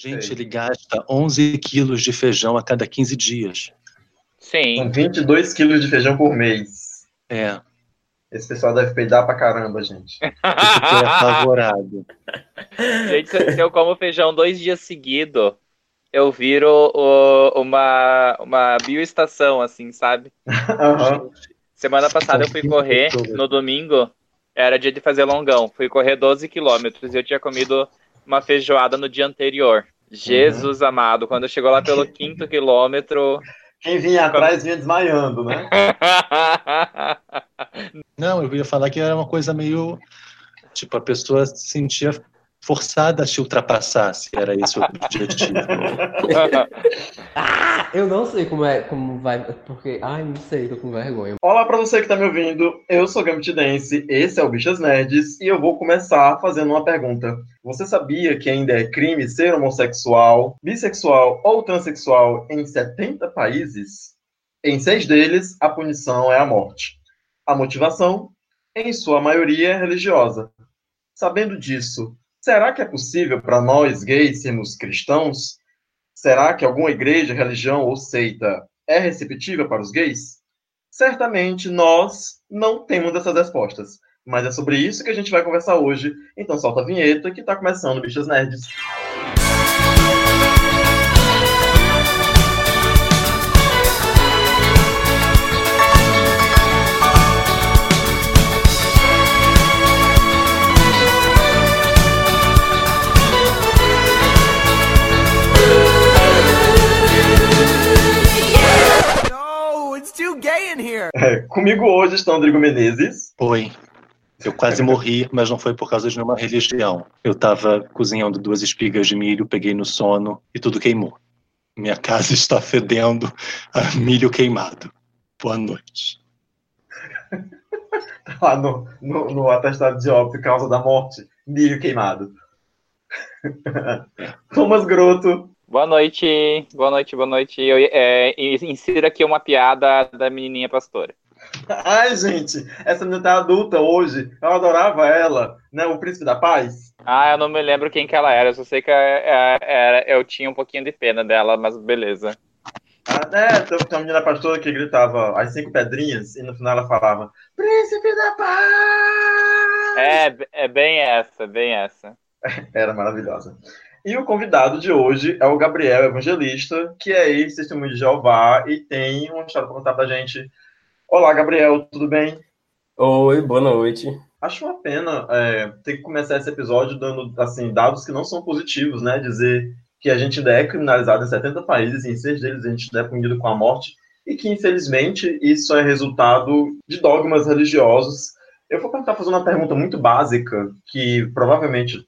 Gente, Sei. ele gasta 11 quilos de feijão a cada 15 dias. Sim. São 22 quilos de feijão por mês. É, Esse pessoal deve peidar pra caramba, gente. eu fiquei apavorado. Gente, se eu como feijão dois dias seguidos, eu viro o- uma, uma bioestação, assim, sabe? Aham. Semana passada eu fui correr, no domingo, era dia de fazer longão. Fui correr 12 quilômetros e eu tinha comido uma feijoada no dia anterior. Jesus amado, quando chegou lá pelo quinto quilômetro. Quem vinha atrás vinha desmaiando, né? Não, eu ia falar que era uma coisa meio. Tipo, a pessoa se sentia forçada a te ultrapassar, se era esse o objetivo. Ah, eu não sei como é, como vai, porque, ai, não sei, tô com vergonha. Olá pra você que tá me ouvindo, eu sou Gambit Dance, esse é o Bichas Nerds, e eu vou começar fazendo uma pergunta. Você sabia que ainda é crime ser homossexual, bissexual ou transexual em 70 países? Em seis deles, a punição é a morte. A motivação, em sua maioria, é religiosa. Sabendo disso, será que é possível para nós gays sermos cristãos? Será que alguma igreja, religião ou seita é receptiva para os gays? Certamente nós não temos essas respostas. Mas é sobre isso que a gente vai conversar hoje. Então solta a vinheta que tá começando, bichas nerds. É, comigo hoje estão Rodrigo Menezes. Oi. Eu quase morri, mas não foi por causa de nenhuma religião. Eu tava cozinhando duas espigas de milho, peguei no sono e tudo queimou. Minha casa está fedendo a milho queimado. Boa noite. Lá no, no, no atestado de óbito, causa da morte, milho queimado. Thomas Groto. Boa noite, boa noite, boa noite. Eu é, insiro aqui uma piada da menininha pastora. Ai, gente, essa menina tá adulta hoje. Eu adorava ela, né? O Príncipe da Paz. Ah, eu não me lembro quem que ela era, eu só sei que é, é, é, eu tinha um pouquinho de pena dela, mas beleza. Ah, é, tem uma menina pastora que gritava as cinco pedrinhas e no final ela falava Príncipe da Paz! É, é bem essa, bem essa. Era maravilhosa. E o convidado de hoje é o Gabriel Evangelista, que é ex-testemunho de Jeová e tem uma história para contar pra gente. Olá, Gabriel, tudo bem? Oi, boa noite. Acho uma pena é, ter que começar esse episódio dando assim, dados que não são positivos, né? Dizer que a gente ainda é criminalizado em 70 países e em seis deles a gente ainda é punido com a morte e que, infelizmente, isso é resultado de dogmas religiosos. Eu vou tentar fazer uma pergunta muito básica que provavelmente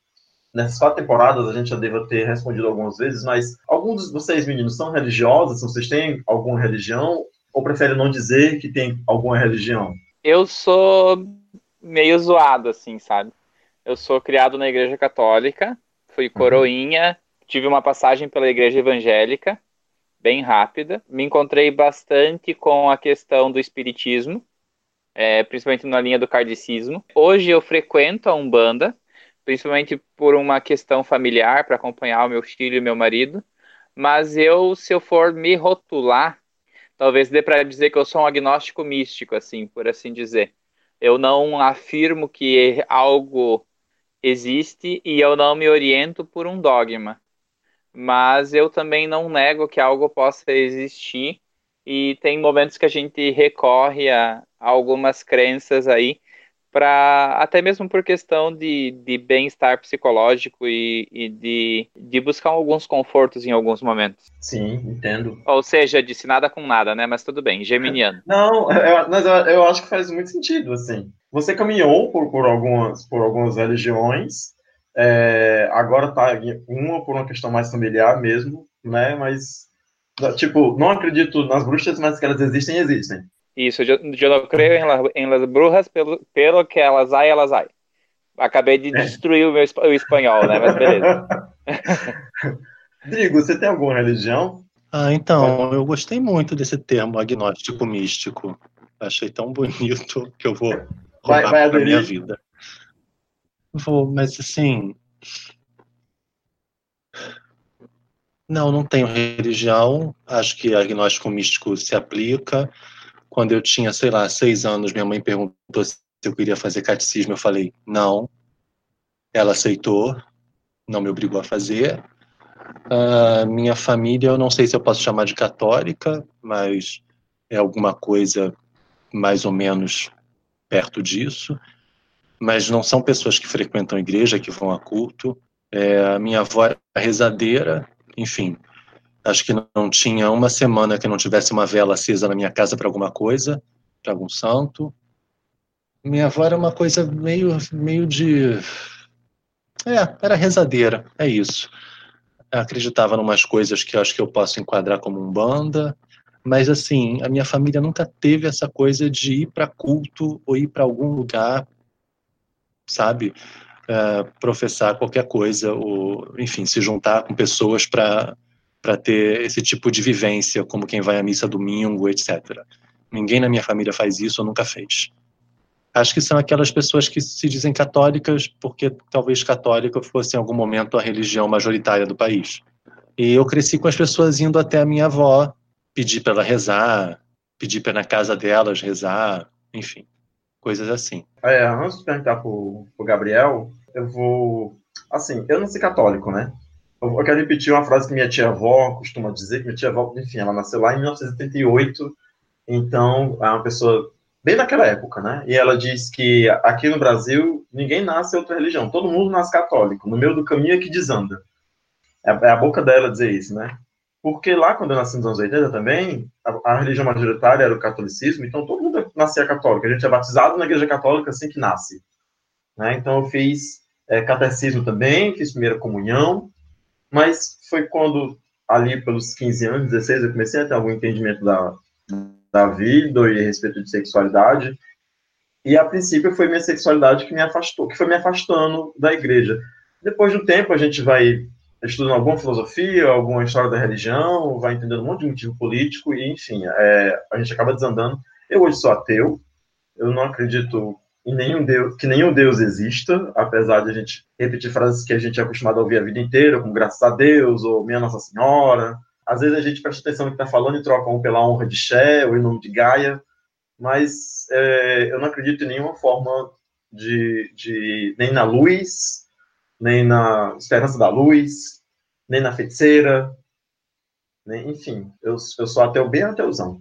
nessas quatro temporadas a gente já deva ter respondido algumas vezes, mas alguns de vocês, meninos, são religiosos? Vocês têm alguma religião? Ou preferem não dizer que tem alguma religião? Eu sou meio zoado, assim, sabe? Eu sou criado na igreja católica, fui coroinha, tive uma passagem pela igreja evangélica, bem rápida. Me encontrei bastante com a questão do espiritismo, é, principalmente na linha do kardecismo. Hoje eu frequento a Umbanda, principalmente por uma questão familiar, para acompanhar o meu filho e meu marido. Mas eu, se eu for me rotular, talvez dê para dizer que eu sou um agnóstico místico, assim, por assim dizer. Eu não afirmo que algo existe e eu não me oriento por um dogma. Mas eu também não nego que algo possa existir e tem momentos que a gente recorre a algumas crenças aí para até mesmo por questão de, de bem-estar psicológico e, e de, de buscar alguns confortos em alguns momentos. Sim, entendo. Ou seja, disse nada com nada, né? Mas tudo bem, geminiano. Não, eu, mas eu, eu acho que faz muito sentido, assim. Você caminhou por, por, algumas, por algumas religiões, é, agora tá em uma por uma questão mais familiar mesmo, né? Mas, tipo, não acredito nas bruxas, mas que elas existem, existem. Isso, eu, eu não creio em, la, em las brujas pelo, pelo que elas ai, elas ai. Acabei de destruir o meu o espanhol, né? Mas beleza. Drigo, você tem alguma religião? Ah, então, eu gostei muito desse termo agnóstico místico. Achei tão bonito que eu vou Vai- roubar vai pra minha vida. Vou, mas assim. Não, não tenho religião. Acho que agnóstico místico se aplica. Quando eu tinha, sei lá, seis anos, minha mãe perguntou se eu queria fazer catecismo. Eu falei, não. Ela aceitou, não me obrigou a fazer. Uh, minha família, eu não sei se eu posso chamar de católica, mas é alguma coisa mais ou menos perto disso. Mas não são pessoas que frequentam igreja, que vão a culto. É, a minha avó é rezadeira, enfim. Acho que não tinha uma semana que não tivesse uma vela acesa na minha casa para alguma coisa, para algum santo. Minha avó era uma coisa meio, meio de. É, era rezadeira, é isso. Acreditava em umas coisas que eu acho que eu posso enquadrar como um banda, mas assim, a minha família nunca teve essa coisa de ir para culto ou ir para algum lugar, sabe? uh, professar qualquer coisa, ou, enfim, se juntar com pessoas para para ter esse tipo de vivência, como quem vai à missa domingo, etc. Ninguém na minha família faz isso ou nunca fez. Acho que são aquelas pessoas que se dizem católicas porque talvez católica fosse em algum momento a religião majoritária do país. E eu cresci com as pessoas indo até a minha avó, pedir para ela rezar, pedir para na casa delas rezar, enfim, coisas assim. É, antes de perguntar para o Gabriel, eu vou. Assim, eu não sou católico, né? Eu, quero repetir uma frase que minha tia-avó costuma dizer, que minha tia-avó, enfim, ela nasceu lá em 1988, então é uma pessoa bem naquela época, né? E ela diz que aqui no Brasil ninguém nasce outra religião, todo mundo nasce católico, no meio do caminho é que desanda. É, é a boca dela dizer isso, né? Porque lá, quando eu nasci nos anos 80 também, a, a, religião majoritária era o catolicismo, então todo mundo nascia católico. A gente é batizado na igreja católica assim que nasce. Né? Então eu fiz é, catecismo também, fiz primeira comunhão, mas foi quando, ali pelos 15 anos, 16, eu comecei a ter algum entendimento da, da vida e respeito de sexualidade, e a princípio foi minha sexualidade que me afastou, que foi me afastando da igreja. Depois do tempo a gente vai estudando alguma filosofia, alguma história da religião, vai entendendo um monte de motivo político e, enfim, é, a gente acaba desandando. Eu hoje sou ateu, eu não acredito em nenhum Deus, que nenhum Deus exista, apesar de a gente repetir frases que a gente é acostumado a ouvir a vida inteira, como graças a Deus, ou minha Nossa Senhora. Às vezes a gente presta atenção no que está falando e troca um pela honra de Xé ou em nome de Gaia, mas é, eu não acredito em nenhuma forma de, de nem na luz, nem na esperança da luz, nem na feiticeira, nem, enfim, eu, eu sou ateu bem ateuzão.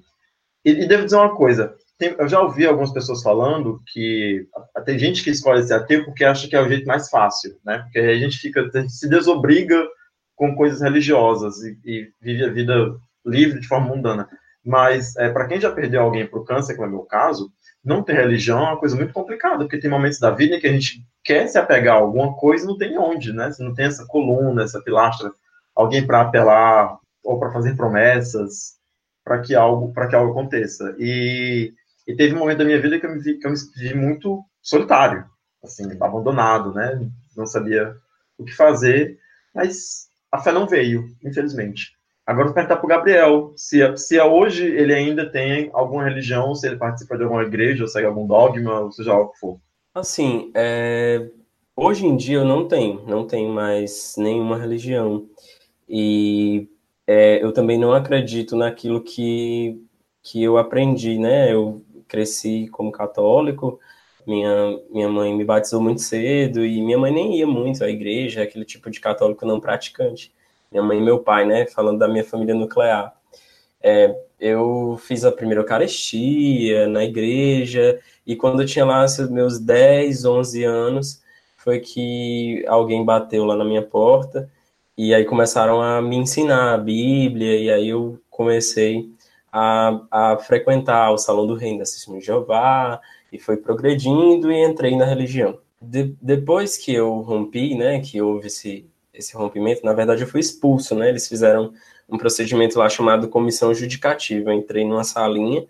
E, e devo dizer uma coisa, tem, eu já ouvi algumas pessoas falando que tem gente que escolhe ser ateu porque acha que é o jeito mais fácil, né? Porque a gente fica, a gente se desobriga com coisas religiosas e, e vive a vida livre de forma mundana. Mas é, para quem já perdeu alguém para o câncer, como é o meu caso, não ter religião é uma coisa muito complicada, porque tem momentos da vida em que a gente quer se apegar a alguma coisa e não tem onde, né? Você não tem essa coluna, essa pilastra, alguém para apelar ou para fazer promessas para que algo para que algo aconteça. E e teve um momento da minha vida que eu me vi, que eu me vi muito solitário, assim, abandonado, né? Não sabia o que fazer, mas a fé não veio, infelizmente. Agora vou perguntar para o Gabriel se, se hoje ele ainda tem alguma religião, se ele participa de alguma igreja, ou segue algum dogma, ou seja, algo que for. Assim, é... hoje em dia eu não tenho, não tenho mais nenhuma religião. E é, eu também não acredito naquilo que, que eu aprendi, né? Eu cresci como católico, minha, minha mãe me batizou muito cedo e minha mãe nem ia muito à igreja, aquele tipo de católico não praticante. Minha mãe e meu pai, né? Falando da minha família nuclear. É, eu fiz a primeira Eucaristia na igreja e quando eu tinha lá meus 10, 11 anos, foi que alguém bateu lá na minha porta e aí começaram a me ensinar a Bíblia e aí eu comecei a, a frequentar o Salão do Reino da Testemunha de Jeová, e foi progredindo e entrei na religião. De, depois que eu rompi, né, que houve esse, esse rompimento, na verdade eu fui expulso, né, eles fizeram um procedimento lá chamado comissão judicativa, eu entrei numa salinha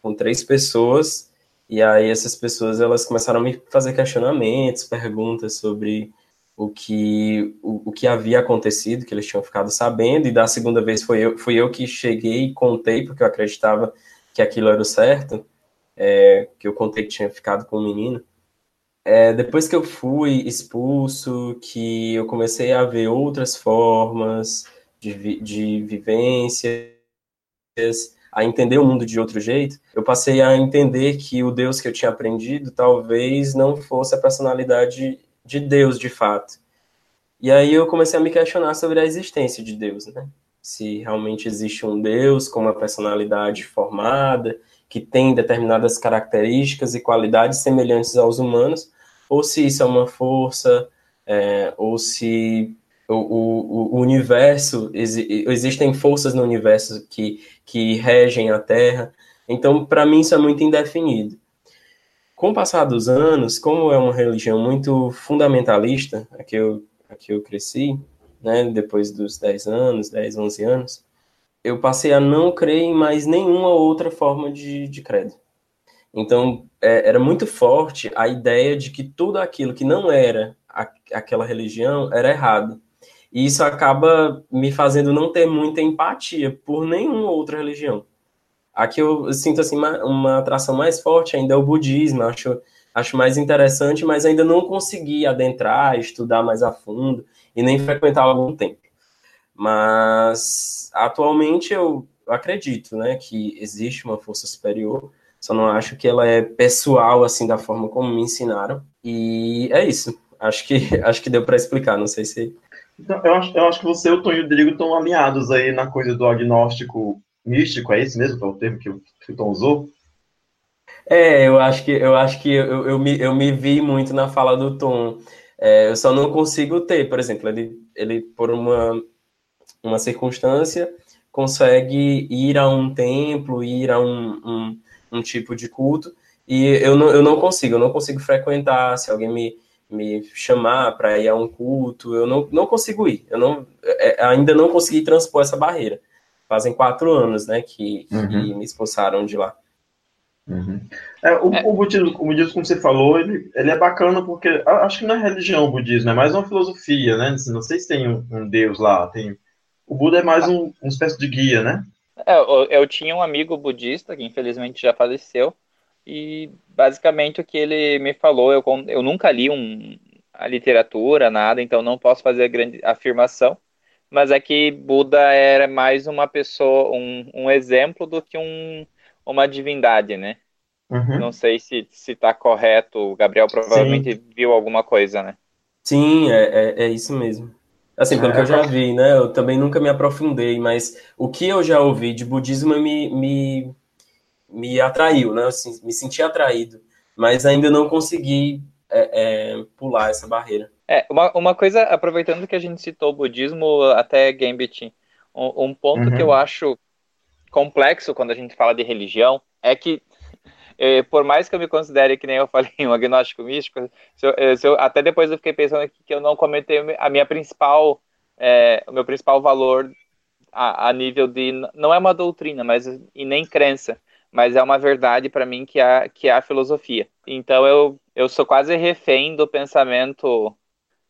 com três pessoas, e aí essas pessoas, elas começaram a me fazer questionamentos, perguntas sobre o que, o, o, que havia acontecido, que eles tinham ficado sabendo, e da segunda vez foi eu, fui eu que cheguei e contei, porque eu acreditava que aquilo era o certo, é, que eu contei que tinha ficado com o menino. É, depois que eu fui expulso, que eu comecei a ver outras formas de, vi, de vivências, a entender o mundo de outro jeito, eu passei a entender que o Deus que eu tinha aprendido talvez não fosse a personalidade de Deus de fato. E aí eu comecei a me questionar sobre a existência de Deus, né? Se realmente existe um Deus com uma personalidade formada, que tem determinadas características e qualidades semelhantes aos humanos, ou se isso é uma força, é, ou se o, o, o universo, existem forças no universo que, que regem a Terra. Então, para mim, isso é muito indefinido. Com o passar dos anos, como é uma religião muito fundamentalista, a que eu, a que eu cresci, né, depois dos 10 anos, 10, 11 anos, eu passei a não crer em mais nenhuma outra forma de, de credo. Então, é, era muito forte a ideia de que tudo aquilo que não era a, aquela religião era errado. E isso acaba me fazendo não ter muita empatia por nenhuma outra religião. Aqui eu sinto assim uma, atração mais forte ainda é o budismo, acho, acho mais interessante, mas ainda não consegui adentrar, estudar mais a fundo e nem frequentar algum tempo. Mas atualmente eu acredito, né, que existe uma força superior, só não acho que ela é pessoal assim da forma como me ensinaram. E é isso. Acho que acho que deu para explicar, não sei se então, eu, acho, eu acho que você e o Tonho Drigo estão alinhados aí na coisa do agnóstico místico, é esse mesmo é o termo que o, que o Tom usou? É, eu acho que eu acho que eu, eu, me, eu me vi muito na fala do Tom. É, eu só não consigo ter, por exemplo, ele, ele por uma, uma circunstância consegue ir a um templo, ir a um, um, um tipo de culto, e eu não, eu não consigo, eu não consigo frequentar. Se alguém me, me chamar para ir a um culto, eu não, não consigo ir. Eu não, é, ainda não consegui transpor essa barreira. Fazem quatro anos, né, que, uhum. que me expulsaram de lá. Uhum. É, o, é. o, budismo, o budismo, como você falou, ele, ele é bacana porque acho que não é religião o budismo, é mais uma filosofia, né? Não sei se tem um, um deus lá, tem. O Buda é mais um, uma espécie de guia, né? É, eu, eu tinha um amigo budista que infelizmente já faleceu e basicamente o que ele me falou, eu, eu nunca li um, a literatura, nada, então não posso fazer grande afirmação, mas é que Buda era mais uma pessoa, um, um exemplo do que um, uma divindade, né? Uhum. Não sei se está correto, o Gabriel provavelmente Sim. viu alguma coisa, né? Sim, é, é, é isso mesmo. Assim, pelo é, que eu já vi, né? Eu também nunca me aprofundei, mas o que eu já ouvi de budismo me, me me atraiu, né? Assim, me senti atraído, mas ainda não consegui é, é, pular essa barreira. É, uma, uma coisa, aproveitando que a gente citou o budismo, até Gambit, um, um ponto uhum. que eu acho complexo quando a gente fala de religião é que é, por mais que eu me considere, que nem eu falei, um agnóstico místico, se eu, é, se eu, até depois eu fiquei pensando aqui que eu não comentei a minha principal, é, o meu principal valor a, a, nível de, não é uma doutrina, mas e nem crença, mas é uma verdade para mim que é, que é a filosofia. Então eu, eu sou quase refém do pensamento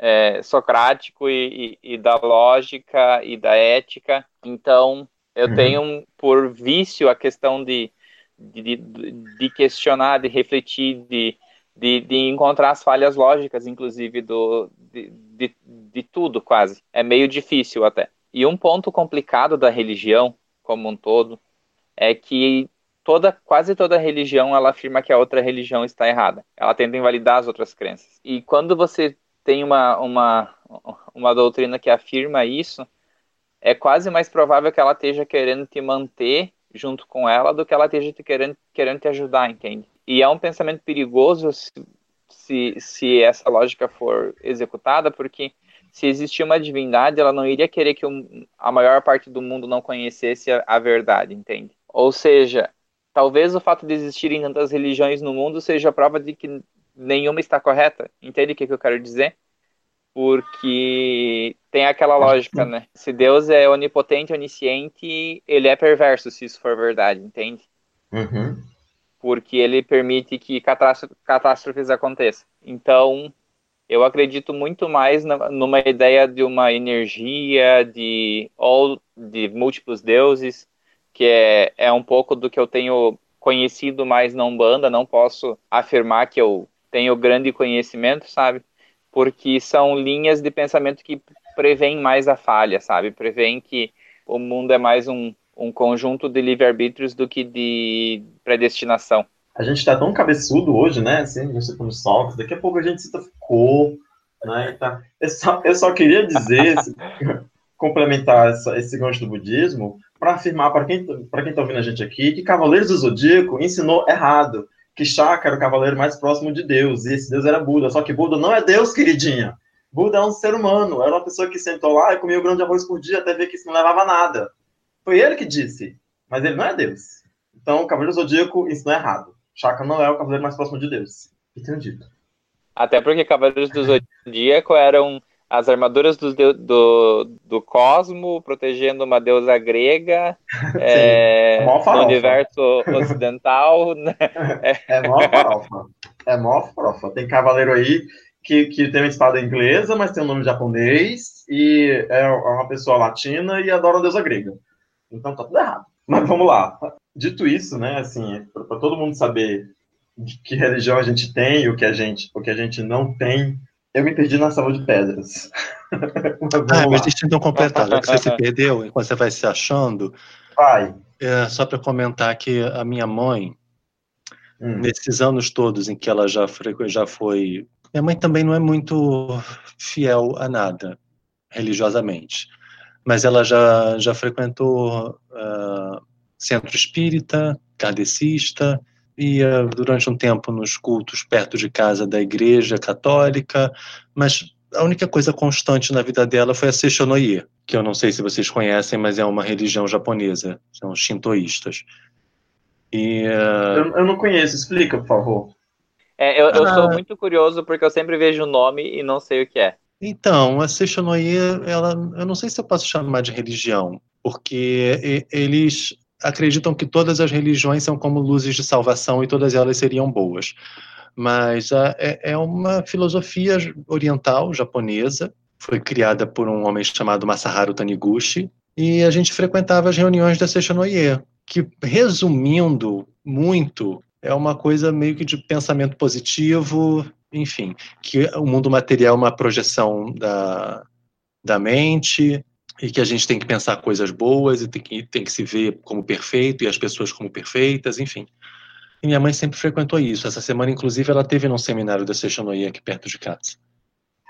é, socrático e, e, e, da lógica e da ética. Então eu uhum. tenho por vício a questão de, de, de questionar, de refletir, de, de, de, encontrar as falhas lógicas, inclusive, do, de, de, de tudo, quase. É meio difícil até. E um ponto complicado da religião, como um todo, é que toda, quase toda religião ela afirma que a outra religião está errada. Ela tenta invalidar as outras crenças. E quando você tem uma, uma, uma doutrina que afirma isso, é quase mais provável que ela esteja querendo te manter junto com ela do que ela esteja te querendo, querendo te ajudar, entende? E é um pensamento perigoso se, se, se essa lógica for executada, porque se existir uma divindade, ela não iria querer que a maior parte do mundo não conhecesse a, a verdade, entende? Ou seja, talvez o fato de existirem tantas religiões no mundo seja prova de que nenhuma está correta. Entende o que, que eu quero dizer? Porque tem aquela lógica, né? Se Deus é onipotente, onisciente, ele é perverso, se isso for verdade, entende? Uhum. Porque ele permite que catástrofes aconteçam. Então, eu acredito muito mais numa ideia de uma energia, de, ou de múltiplos deuses, que é, é um pouco do que eu tenho conhecido mais na Umbanda, não posso afirmar que eu tenho grande conhecimento, sabe? Porque são linhas de pensamento que preveem mais a falha, sabe? Preveem que o mundo é mais um, um conjunto de livre-arbítrios do que de predestinação. A gente tá tão cabeçudo hoje, né? Assim, a gente tá no salto, daqui a pouco a gente cita ficou, né? Tá. Eu, só, eu só queria dizer, complementar essa, esse gancho do budismo, para afirmar para quem, para quem tá ouvindo a gente aqui, que Cavaleiros do Zodíaco ensinou errado, que Shaka era o cavaleiro mais próximo de Deus, e esse Deus era Buda, só que Buda não é Deus, queridinha. Buda é um ser humano, era uma pessoa que sentou lá e comia um grão de arroz por dia até ver que isso não levava a nada. Foi ele que disse, mas ele não é Deus. Então, o Cavaleiro Zodíaco ensinou errado. Chaka não é o cavaleiro mais próximo de Deus. Entendido. Até porque Cavaleiros do Zodíaco eram as armaduras do, do, do cosmo, protegendo uma deusa grega é, é no universo ocidental. Né? É mó farofa. É mó farofa. Tem cavaleiro aí que, que tem uma espada inglesa, mas tem um nome japonês, e é uma pessoa latina e adora a deusa grega. Então tá tudo errado. Mas vamos lá. Dito isso, né, assim, para todo mundo saber de que religião a gente tem, o que a gente, o que a gente não tem, eu me perdi na salva de pedras. ah, mas deixa eu então completar, já que você se perdeu, enquanto você vai se achando. Vai. É, só para comentar que a minha mãe, hum. nesses anos todos em que ela já, já foi minha mãe também não é muito fiel a nada, religiosamente, mas ela já, já frequentou uh, centro espírita, kardecista, ia durante um tempo nos cultos perto de casa da igreja católica, mas a única coisa constante na vida dela foi a Seishonoye, que eu não sei se vocês conhecem, mas é uma religião japonesa, são shintoístas. E, uh... eu, eu, não conheço, explica, por favor. É, eu, eu ah. sou muito curioso porque eu sempre vejo o nome e não sei o que é. Então, a Seishonoye, ela, eu não sei se eu posso chamar de religião, porque eles acreditam que todas as religiões são como luzes de salvação e todas elas seriam boas. Mas é, é uma filosofia oriental, japonesa, foi criada por um homem chamado Masaharu Taniguchi, e a gente frequentava as reuniões da Seishonoye, que, resumindo muito, é uma coisa meio que de pensamento positivo, enfim, que o mundo material é uma projeção da, da mente e que a gente tem que pensar coisas boas e tem que, tem que se ver como perfeito e as pessoas como perfeitas, enfim. E minha mãe sempre frequentou isso. Essa semana, inclusive, ela teve num seminário da Seixonoye aqui perto de casa.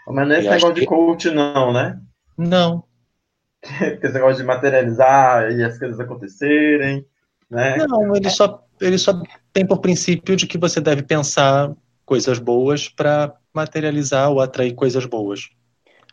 Mas não é esse e negócio de coach, não, né? Não. esse negócio de materializar e as coisas acontecerem, né? Não, ele só, ele só tem por princípio de que você deve pensar coisas boas para materializar ou atrair coisas boas.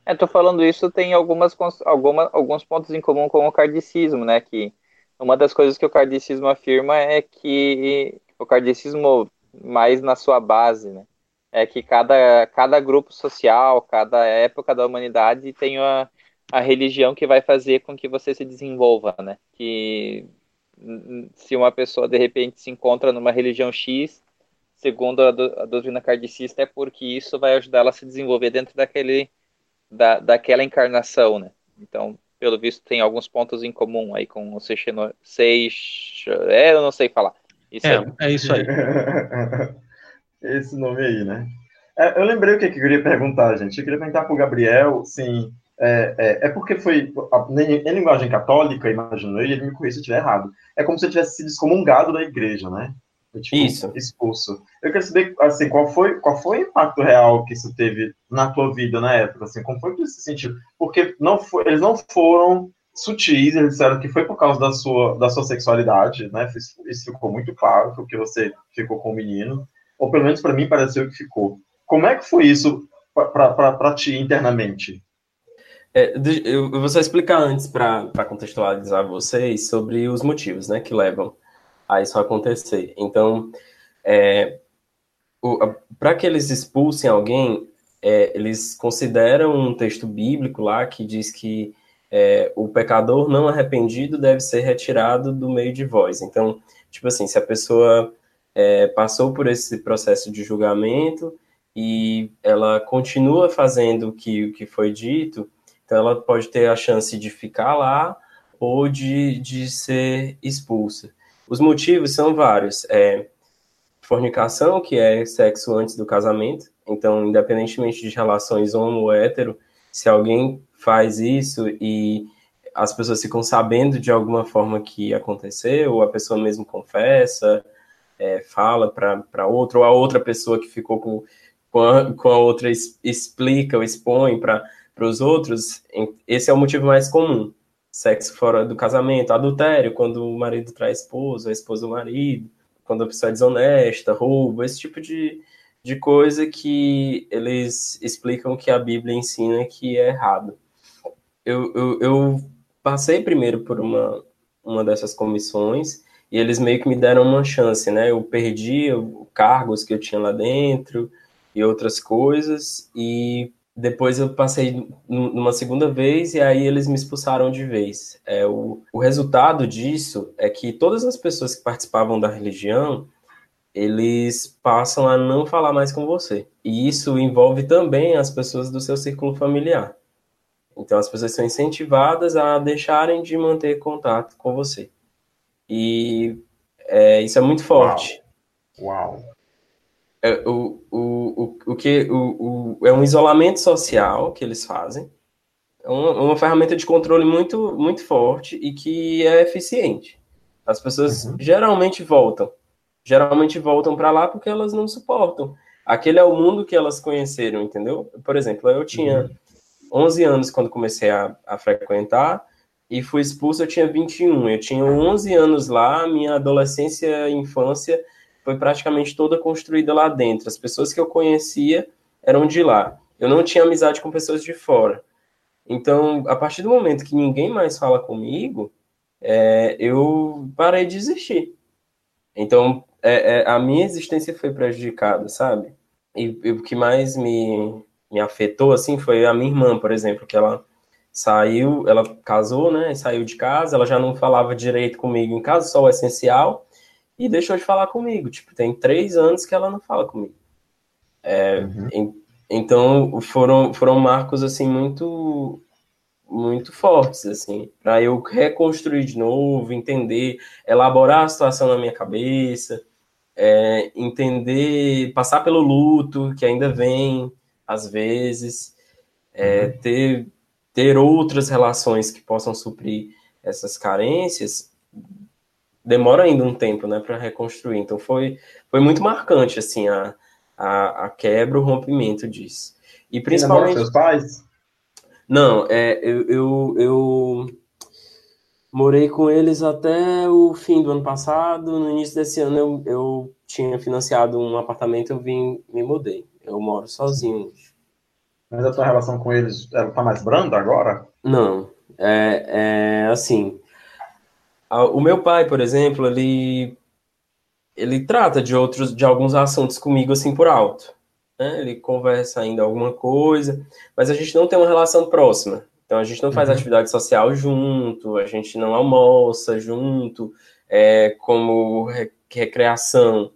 É, tô falando isso tem algumas, alguma, alguns pontos em comum com o kardecismo, né? Que uma das coisas que o kardecismo afirma é que o kardecismo mais na sua base, né? É que cada, cada grupo social, cada época da humanidade tem a, a religião que vai fazer com que você se desenvolva, né? Que se uma pessoa de repente se encontra numa religião X, segundo a, do, a doutrina kardecista, é porque isso vai ajudar ela a se desenvolver dentro daquele, da, daquela encarnação, né? Então, pelo visto, tem alguns pontos em comum aí com o Seixino, Seix... É, eu não sei falar. Isso é, é isso aí. Esse nome aí, né? É, eu lembrei o que, que eu queria perguntar, gente. Eu queria perguntar para o Gabriel, sim, é, é, é, porque foi, em, linguagem católica, imagino eu, e ele me corrija se eu estiver errado, é como se eu tivesse sido excomungado da igreja, né? Tipo, isso. Expulso. Eu quero saber, assim, qual foi, qual foi o impacto real que isso teve na tua vida na época, assim, como foi que você se sentiu? Porque não foi, eles não foram sutis, eles disseram que foi por causa da sua, da sua sexualidade, né? Isso, isso ficou muito claro, porque você ficou com o menino, ou pelo menos para mim pareceu que ficou. Como é que foi isso para ti internamente? É, eu vou só explicar antes para contextualizar vocês sobre os motivos né, que levam a isso acontecer. Então, é, para que eles expulsem alguém, é, eles consideram um texto bíblico lá que diz que é, o pecador não arrependido deve ser retirado do meio de vós. Então, tipo assim, se a pessoa é, passou por esse processo de julgamento e ela continua fazendo o que, o que foi dito, então, ela pode ter a chance de ficar lá ou de, de ser expulsa. Os motivos são vários. É fornicação, que é sexo antes do casamento. Então, independentemente de relações homo ou hétero, se alguém faz isso e as pessoas ficam sabendo de alguma forma que aconteceu, ou a pessoa mesmo confessa, é, fala para outra, ou a outra pessoa que ficou com, com, a, com a outra explica ou expõe para os outros, esse é o motivo mais comum. Sexo fora do casamento, adultério, quando o marido traz a esposa, a esposa o marido, quando a pessoa é desonesta, roubo, esse tipo de, de coisa que eles explicam que a Bíblia ensina que é errado. Eu, eu, eu passei primeiro por uma, uma dessas comissões e eles meio que me deram uma chance, né? Eu perdi os cargos que eu tinha lá dentro e outras coisas e depois eu passei numa segunda vez e aí eles me expulsaram de vez. É, o, o resultado disso é que todas as pessoas que participavam da religião eles passam a não falar mais com você. E isso envolve também as pessoas do seu círculo familiar. Então, as pessoas são incentivadas a deixarem de manter contato com você. E é, isso é muito forte. Uau! Uau. É, o, o, o, o que, o, o, é um isolamento social que eles fazem. É uma, uma ferramenta de controle muito, muito forte e que é eficiente. As pessoas uhum. geralmente voltam. Geralmente voltam para lá porque elas não suportam. Aquele é o mundo que elas conheceram, entendeu? Por exemplo, eu tinha. Uhum 11 anos quando comecei a, a frequentar e fui expulso, eu tinha 21. Eu tinha 11 anos lá, minha adolescência e infância foi praticamente toda construída lá dentro. As pessoas que eu conhecia eram de lá. Eu não tinha amizade com pessoas de fora. Então, a partir do momento que ninguém mais fala comigo, é, eu parei de existir. Então, é, é, a minha existência foi prejudicada, sabe? E, e o que mais me, me afetou assim foi a minha irmã, por exemplo, que ela saiu, ela casou, né, saiu de casa, ela já não falava direito comigo em casa, só o essencial, e deixou de falar comigo. Tipo, tem três anos que ela não fala comigo. É, uhum. em, então foram foram marcos assim muito muito fortes assim para eu reconstruir de novo, entender, elaborar a situação na minha cabeça, é, entender, passar pelo luto que ainda vem, às vezes, é, uhum. ter, ter outras relações que possam suprir essas carências, demora ainda um tempo, né, para reconstruir. Então foi, foi muito marcante, assim, a, a, a quebra, o rompimento disso. E principalmente... seus pais? Não, é, eu, eu, eu morei com eles até o fim do ano passado. No início desse ano eu, eu tinha financiado um apartamento, eu vim, me mudei. Eu moro sozinho hoje. Mas a tua relação com eles, ela tá mais branda agora? Não. É, é assim. O meu pai, por exemplo, ele ele trata de outros, de alguns assuntos comigo assim por alto. Né? Ele conversa ainda alguma coisa, mas a gente não tem uma relação próxima. Então a gente não faz uhum. atividade social junto, a gente não almoça junto, é, como recreação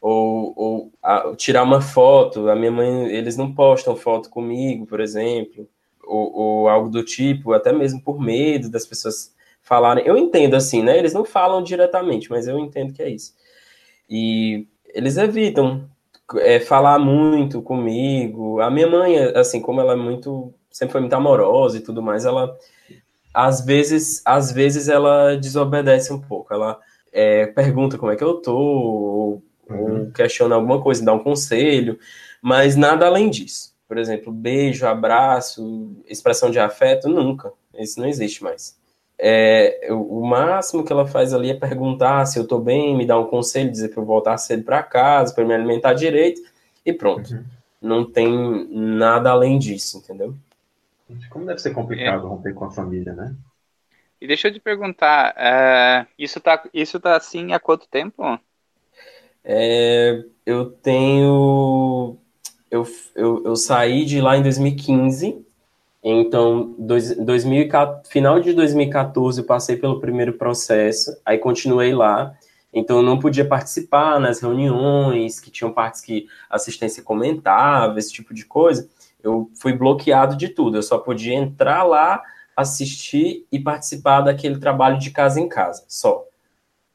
ou, ou a, tirar uma foto. A minha mãe, eles não postam foto comigo, por exemplo, ou, ou, algo do tipo, até mesmo por medo das pessoas falarem. Eu entendo assim, né? Eles não falam diretamente, mas eu entendo que é isso. E eles evitam é, falar muito comigo. A minha mãe, assim, como ela é muito, sempre foi muito amorosa e tudo mais, ela às vezes, às vezes ela desobedece um pouco. Ela é, pergunta como é que eu tô, uhum. ou questiona alguma coisa, dá um conselho, mas nada além disso. Por exemplo, beijo, abraço, expressão de afeto, nunca. Isso não existe mais. É, o máximo que ela faz ali é perguntar se eu tô bem, me dar um conselho, dizer para eu voltar cedo para casa, para me alimentar direito, e pronto. Uhum. Não tem nada além disso, entendeu? Como deve ser complicado é. romper com a família, né? E deixa eu te perguntar, é, isso, tá, isso tá assim há quanto tempo? É, eu tenho. Eu, eu, eu saí de lá em 2015. Então, dois, 2014, final de 2014, eu passei pelo primeiro processo, aí continuei lá. Então, eu não podia participar nas reuniões, que tinham partes que assistência comentava, esse tipo de coisa. Eu fui bloqueado de tudo. Eu só podia entrar lá, assistir e participar daquele trabalho de casa em casa, só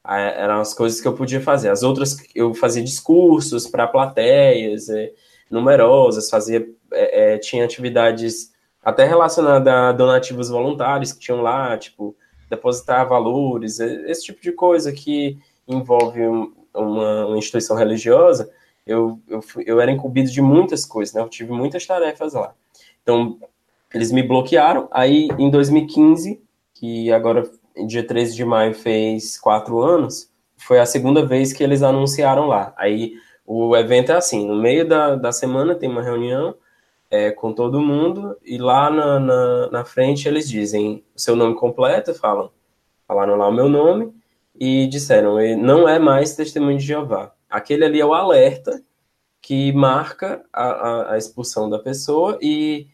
eram as coisas que eu podia fazer. As outras, eu fazia discursos para plateias é, numerosas, fazia, é, é, tinha atividades até relacionada a donativos voluntários que tinham lá, tipo, depositar valores, esse tipo de coisa que envolve uma, uma instituição religiosa, eu, eu, eu era incumbido de muitas coisas, né? Eu tive muitas tarefas lá. Então, eles me bloquearam. Aí, em 2015, que agora, dia 13 de maio, fez quatro anos, foi a segunda vez que eles anunciaram lá. Aí, o evento é assim: no meio da, da semana tem uma reunião é, com todo mundo, e lá na, na, na frente eles dizem o seu nome completo, falam, falaram lá o meu nome, e disseram: não é mais testemunho de Jeová. Aquele ali é o alerta que marca a, a, a, expulsão da pessoa e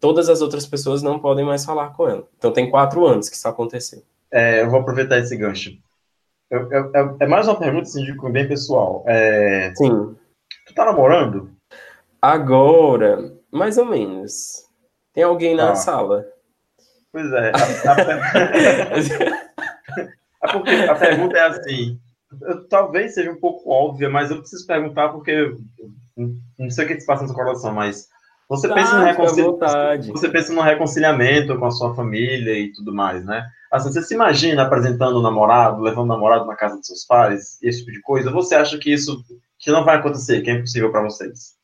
todas as outras pessoas não podem mais falar com ela. Então tem quatro anos que isso aconteceu. É, eu vou aproveitar esse gancho. Eu, eu, eu, é mais uma pergunta assim, de bem pessoal. É... Sim. Tu tá namorando? Agora, mais ou menos. Tem alguém na ah. sala. Pois é. A, a... Porque a pergunta é assim, talvez seja um pouco óbvia, mas eu preciso perguntar porque não sei o que se passa no seu coração, mas você tá, pensa no reconciliamento, você pensa no reconciliamento com a sua família e tudo mais, né? Assim, você se imagina apresentando o namorado, levando o namorado na casa dos seus pais, esse tipo de coisa? Você acha que isso que não vai acontecer, que é impossível para vocês?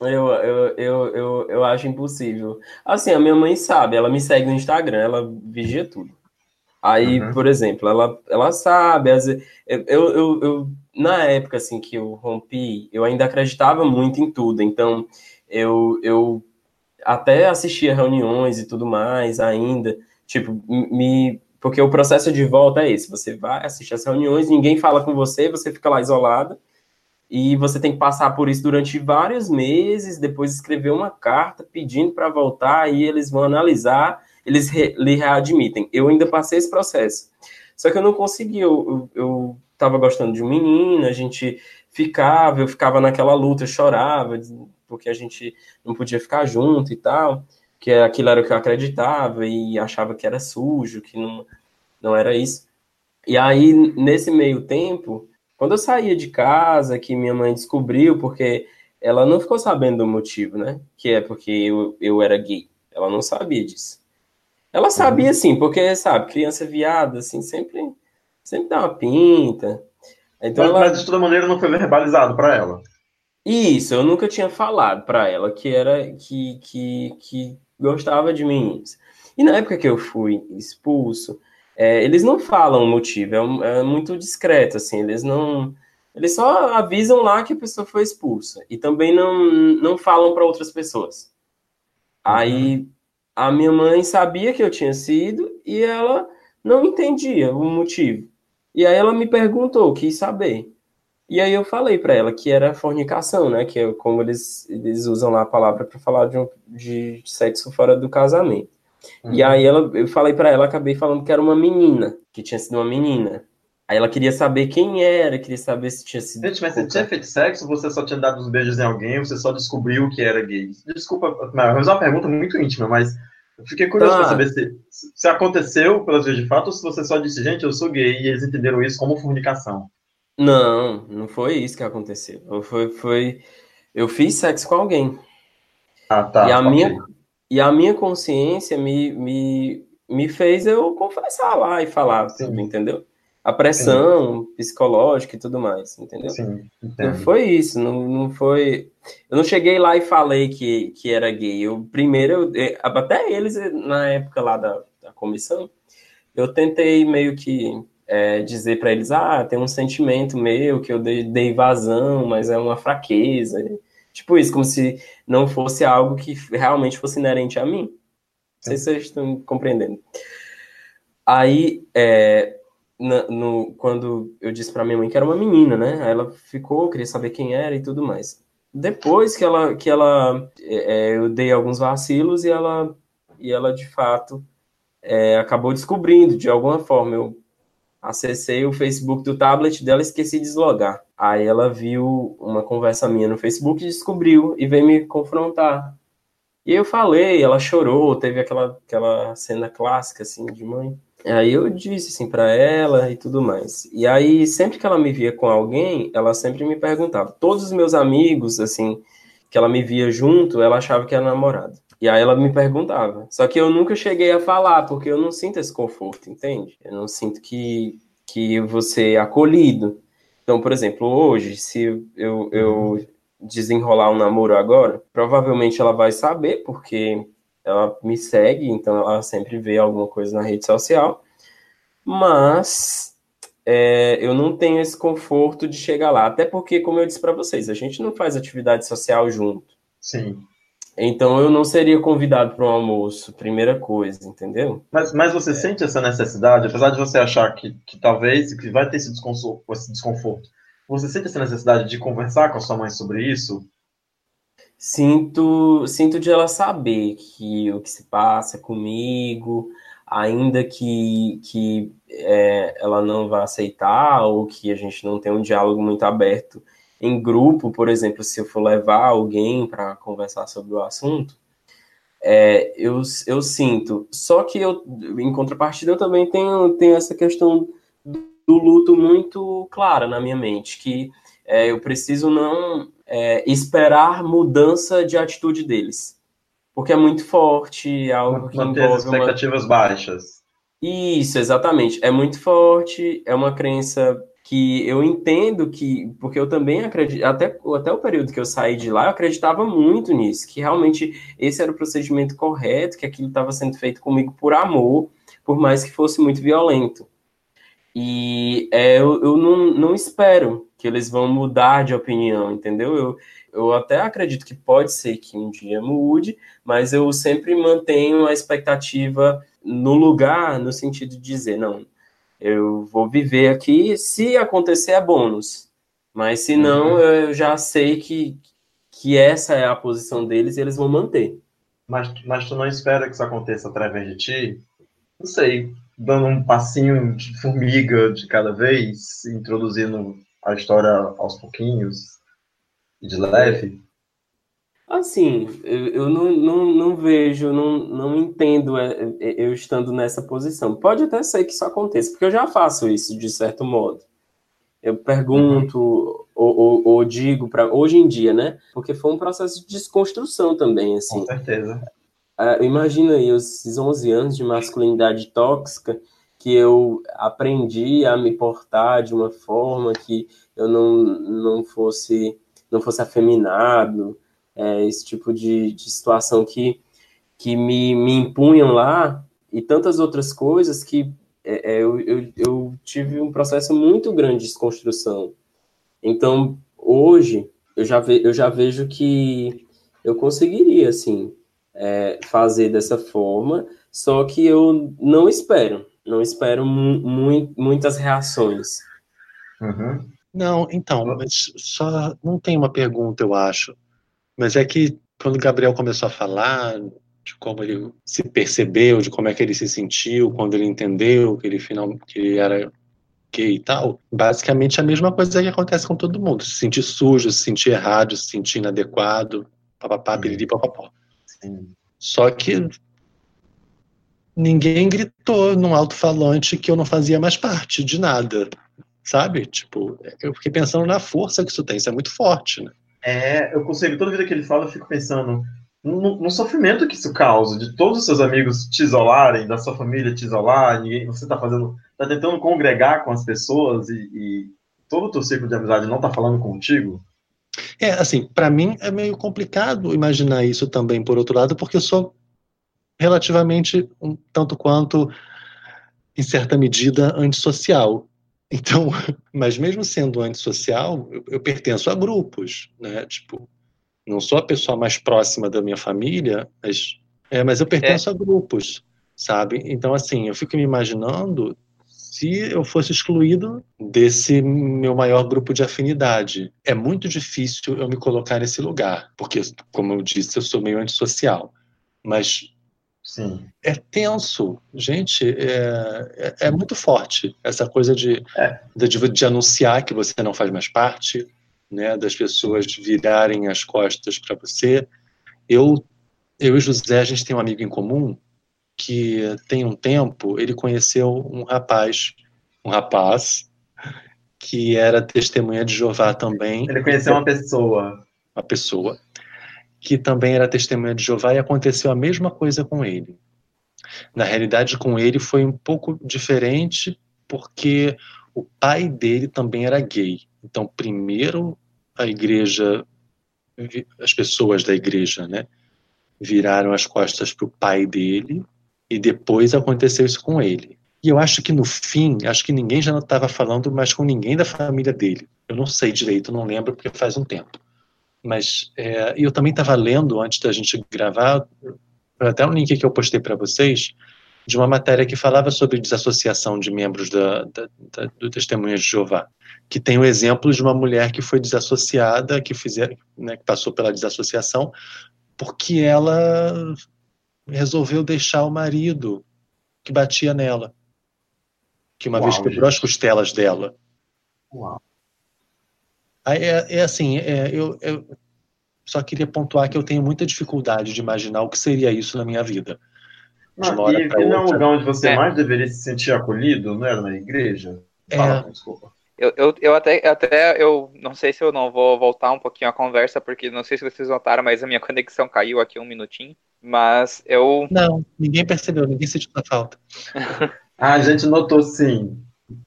Eu, eu, eu, eu, eu acho impossível. Assim, a minha mãe sabe, ela me segue no Instagram, ela vigia tudo. Aí, uhum. por exemplo, ela, ela sabe, às vezes, eu, eu, eu, na época assim que eu rompi, eu ainda acreditava muito em tudo, então eu, eu até assistia reuniões e tudo mais ainda, tipo, me porque o processo de volta é esse, você vai assistir as reuniões, ninguém fala com você, você fica lá isolado, e você tem que passar por isso durante vários meses, depois escrever uma carta pedindo para voltar, e eles vão analisar eles re, lhe readmitem. Eu ainda passei esse processo. Só que eu não consegui, eu, eu, eu gostando de um menino, a gente ficava, eu ficava naquela luta, eu chorava, porque a gente não podia ficar junto e tal, que aquilo era o que eu acreditava e achava que era sujo, que não, não era isso. E aí, nesse meio tempo, quando eu saía de casa, que minha mãe descobriu, porque ela não ficou sabendo do motivo, né? Que é porque eu, eu era gay. Ela não sabia disso. Ela sabia, sim, porque, sabe, criança viada, assim, sempre, sempre dá uma pinta. Então mas, ela... mas de toda maneira não foi verbalizado para ela. Isso, eu nunca tinha falado para ela que era que, que, que gostava de meninos. E na época que eu fui expulso, é, eles não falam o motivo, é, é, muito discreto, assim, eles não. Eles só avisam lá que a pessoa foi expulsa. E também não, não falam para outras pessoas. Aí a minha mãe sabia que eu tinha sido e ela não entendia o motivo. E aí ela me perguntou, quis saber. E aí eu falei para ela que era fornicação, né? Que é como eles, eles usam lá a palavra para falar de, um, de sexo fora do casamento. Uhum. E aí ela, eu falei para ela, acabei falando que era uma menina, que tinha sido uma menina. Aí ela queria saber quem era, queria saber se tinha sido. Gente, mas você tinha feito sexo ou você só tinha dado uns beijos em alguém, você só descobriu que era gay? Desculpa, mas é uma pergunta muito íntima, mas eu fiquei curioso tá. para saber se, se aconteceu pelas vezes de fato ou se você só disse, gente, eu sou gay e eles entenderam isso como fornicação. Não, não foi isso que aconteceu. Foi, foi... Eu fiz sexo com alguém. Ah, tá. E a, minha, e a minha consciência me, me, me fez eu confessar lá e falar Sim. tudo, entendeu? a pressão Sim. psicológica e tudo mais, entendeu? Sim, não foi isso, não, não foi. Eu não cheguei lá e falei que, que era gay. Eu primeiro, eu, até eles na época lá da, da comissão, eu tentei meio que é, dizer para eles, ah, tem um sentimento meu que eu dei, dei vazão, mas é uma fraqueza. Tipo isso, como se não fosse algo que realmente fosse inerente a mim. Não sei se vocês estão compreendendo. Aí, é, na, no, quando eu disse para minha mãe que era uma menina, né? Aí ela ficou, queria saber quem era e tudo mais. Depois que ela, que ela, é, é, eu dei alguns vacilos e ela, e ela de fato é, acabou descobrindo de alguma forma. Eu acessei o Facebook do tablet dela, e esqueci de deslogar. Aí ela viu uma conversa minha no Facebook, descobriu e veio me confrontar. E eu falei, ela chorou, teve aquela, aquela cena clássica assim de mãe. Aí eu disse assim para ela e tudo mais. E aí sempre que ela me via com alguém, ela sempre me perguntava. Todos os meus amigos assim, que ela me via junto, ela achava que era namorado. E aí ela me perguntava. Só que eu nunca cheguei a falar, porque eu não sinto esse conforto, entende? Eu não sinto que, que você é acolhido. Então, por exemplo, hoje, se eu, eu desenrolar um namoro agora, provavelmente ela vai saber, porque ela me segue, então ela sempre vê alguma coisa na rede social. Mas é, eu não tenho esse conforto de chegar lá. Até porque, como eu disse para vocês, a gente não faz atividade social junto. Sim. Então eu não seria convidado para um almoço, primeira coisa, entendeu? Mas, mas você é. sente essa necessidade, apesar de você achar que, que talvez que vai ter esse desconforto, esse desconforto, você sente essa necessidade de conversar com a sua mãe sobre isso? Sinto, sinto de ela saber que o que se passa comigo, ainda que, que é, ela não vá aceitar ou que a gente não tem um diálogo muito aberto em grupo, por exemplo, se eu for levar alguém para conversar sobre o assunto, é, eu, eu sinto. Só que eu, em contrapartida, eu também tenho, tenho essa questão do luto muito clara na minha mente, que é, eu preciso não é, esperar mudança de atitude deles. Porque é muito forte, é algo que Manter envolve as expectativas uma... baixas. Isso, exatamente. É muito forte, é uma crença que eu entendo que, porque eu também acredito, até, até o período que eu saí de lá, eu acreditava muito nisso, que realmente esse era o procedimento correto, que aquilo estava sendo feito comigo por amor, por mais que fosse muito violento. E é, eu, eu não, não espero que eles vão mudar de opinião, entendeu? Eu, eu até acredito que pode ser que um dia mude, mas eu sempre mantenho a expectativa no lugar, no sentido de dizer, não, eu vou viver aqui, se acontecer é bônus. Mas se não, uhum. eu já sei que, que essa é a posição deles e eles vão manter. Mas, mas tu não espera que isso aconteça através de ti? Não sei, dando um passinho de formiga de cada vez, introduzindo a história aos pouquinhos, de leve? Assim, eu, eu não, não, não vejo, não, não entendo é, é, eu estando nessa posição. Pode até ser que isso aconteça, porque eu já faço isso de certo modo. Eu pergunto uhum. ou, ou, ou, digo para hoje em dia, né? Porque foi um processo de desconstrução também, assim. Com certeza. Uh, imagina aí esses 11 anos de masculinidade tóxica que eu aprendi a me portar de uma forma que eu não, não fosse não fosse afeminado, é, esse tipo de, de situação que, que me, me impunham lá e tantas outras coisas que é, é, eu, eu, eu, tive um processo muito grande de desconstrução. Então, hoje, eu já, ve, eu já vejo que eu conseguiria, assim, é, fazer dessa forma, só que eu não espero, não espero mu mu muitas reações. Uhum. Não, então, mas só não tem uma pergunta, eu acho. Mas é que quando o Gabriel começou a falar de como ele se percebeu, de como é que ele se sentiu, quando ele entendeu que ele, final, que ele era gay e tal, basicamente a mesma coisa que acontece com todo mundo. Se sentir sujo, se sentir errado, se sentir inadequado, papapá, piriri, papapó. Só que ninguém gritou num alto-falante que eu não fazia mais parte de nada, sabe? Tipo, eu fiquei pensando na força que isso tem, isso é muito forte, né? É, eu consigo, toda vida que ele fala, eu fico pensando no, no, sofrimento que isso causa, de todos os seus amigos te isolarem, da sua família te isolar, ninguém, você está fazendo, tá tentando congregar com as pessoas e, e todo o teu ciclo de amizade não está falando contigo. É, assim, para mim é meio complicado imaginar isso também, por outro lado, porque eu sou relativamente, um tanto quanto, em certa medida, antissocial. Então, mas mesmo sendo antissocial, eu, eu pertenço a grupos, né? Tipo, não sou a pessoa mais próxima da minha família, mas, é, mas eu pertenço é. a grupos, sabe? Então, assim, eu fico me imaginando se eu fosse excluído desse meu maior grupo de afinidade. É muito difícil eu me colocar nesse lugar, porque, como eu disse, eu sou meio antissocial. Mas Sim. É tenso, gente, é, é, é, muito forte essa coisa de, é. de, de, anunciar que você não faz mais parte, né, das pessoas virarem as costas para você. Eu, eu e José, a gente tem um amigo em comum que tem um tempo, ele conheceu um rapaz, um rapaz que era testemunha de Jeová também. Ele conheceu uma pessoa. Uma pessoa que também era testemunha de Jeová e aconteceu a mesma coisa com ele. Na realidade, com ele foi um pouco diferente, porque o pai dele também era gay. Então, primeiro a igreja, as pessoas da igreja, né, viraram as costas para o pai dele e depois aconteceu isso com ele. E eu acho que no fim, acho que ninguém já não estava falando mais com ninguém da família dele. Eu não sei direito, não lembro porque faz um tempo. Mas é, eu também estava lendo antes da gente gravar, até um link que eu postei para vocês, de uma matéria que falava sobre desassociação de membros da, da, da, do Testemunha de Jeová, que tem o exemplo de uma mulher que foi desassociada, que, fizer, né, que passou pela desassociação, porque ela resolveu deixar o marido que batia nela, que uma Uau, vez quebrou gente. as costelas dela. Uau. É, é assim, é, eu, eu, só queria pontuar que eu tenho muita dificuldade de imaginar o que seria isso na minha vida. De uma e, e não é um lugar onde você é. mais deveria se sentir acolhido, não era na igreja? Fala, é. desculpa. Eu, eu, eu até, até, eu não sei se eu não vou voltar um pouquinho a conversa, porque não sei se vocês notaram, mas a minha conexão caiu aqui um minutinho. Mas eu. Não, ninguém percebeu, ninguém sentiu a falta. ah, a gente notou sim.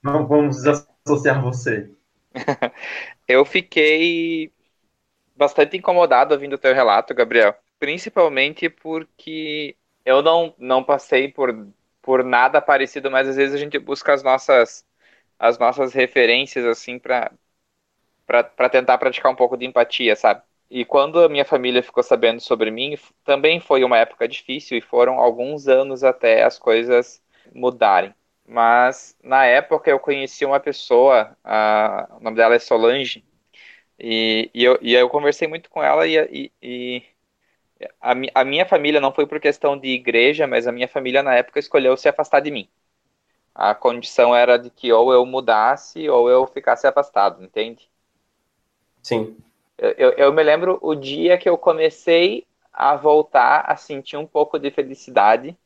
Não vamos desassociar você. eu fiquei bastante incomodado ouvindo o teu relato, Gabriel. Principalmente porque eu não, não passei por, por nada parecido, mas às vezes a gente busca as nossas, as nossas referências, assim, para tentar praticar um pouco de empatia, sabe? E quando a minha família ficou sabendo sobre mim, também foi uma época difícil e foram alguns anos até as coisas mudarem. Mas na época eu conheci uma pessoa, a, o nome dela é Solange, e, e, eu, e eu conversei muito com ela e, e, e a, a, minha família não foi por questão de igreja, mas a minha família na época escolheu se afastar de mim. A condição era de que ou eu mudasse ou eu ficasse afastado, entende? Sim. Eu, eu, eu me lembro o dia que eu comecei a voltar a sentir um pouco de felicidade,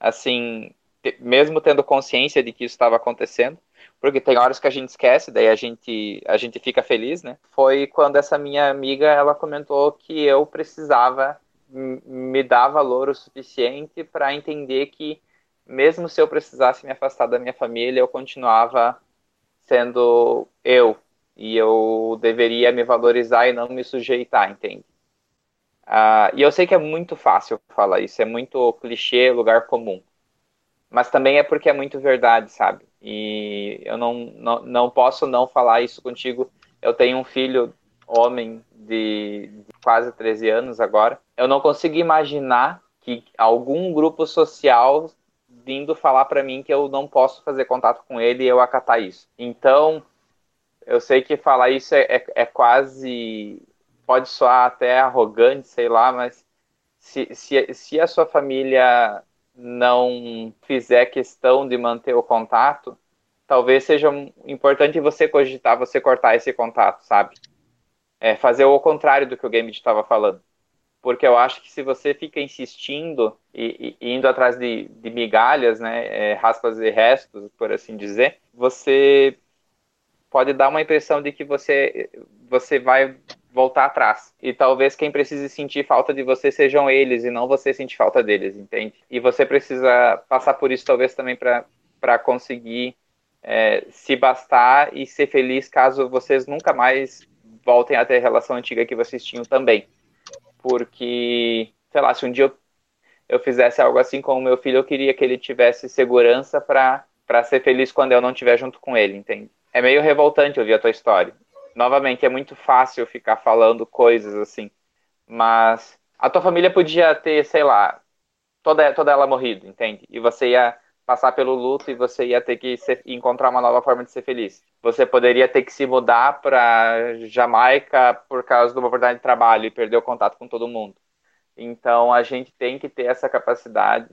assim, mesmo tendo consciência de que isso estava acontecendo porque tem horas que a gente esquece, daí a gente, a gente fica feliz, né? Foi quando essa minha amiga, ela comentou que eu precisava me dar valor o suficiente para entender que mesmo se eu precisasse me afastar da minha família, eu continuava sendo eu e eu deveria me valorizar e não me sujeitar, entende? Uh, e eu sei que é muito fácil falar isso, é muito clichê, lugar comum mas também é porque é muito verdade, sabe? E eu não, não, não posso não falar isso contigo. Eu tenho um filho, homem, de, de quase 13 anos agora. Eu não consigo imaginar que algum grupo social vindo falar para mim que eu não posso fazer contato com ele e eu acatar isso. Então, eu sei que falar isso é, é, é quase. pode soar até arrogante, sei lá, mas se, se, se a sua família não fizer questão de manter o contato, talvez seja importante você cogitar, você cortar esse contato, sabe? É fazer o contrário do que o Gambit estava falando. Porque eu acho que se você fica insistindo e, e indo atrás de, de migalhas, né, é, raspas e restos, por assim dizer, você pode dar uma impressão de que você, você vai voltar atrás. E talvez quem precise sentir falta de você sejam eles e não você sentir falta deles, entende? E você precisa passar por isso talvez também para conseguir é, se bastar e ser feliz caso vocês nunca mais voltem a ter a relação antiga que vocês tinham também. Porque, sei lá, se um dia eu, eu fizesse algo assim com o meu filho, eu queria que ele tivesse segurança para ser feliz quando eu não estiver junto com ele, entende? É meio revoltante ouvir a tua história novamente, é muito fácil ficar falando coisas assim, mas a tua família podia ter, sei lá, toda, toda ela morrido, entende? E você ia passar pelo luto e você ia ter que ser, encontrar uma nova forma de ser feliz. Você poderia ter que se mudar para Jamaica por causa de uma oportunidade de trabalho e perder o contato com todo mundo. Então a gente tem que ter essa capacidade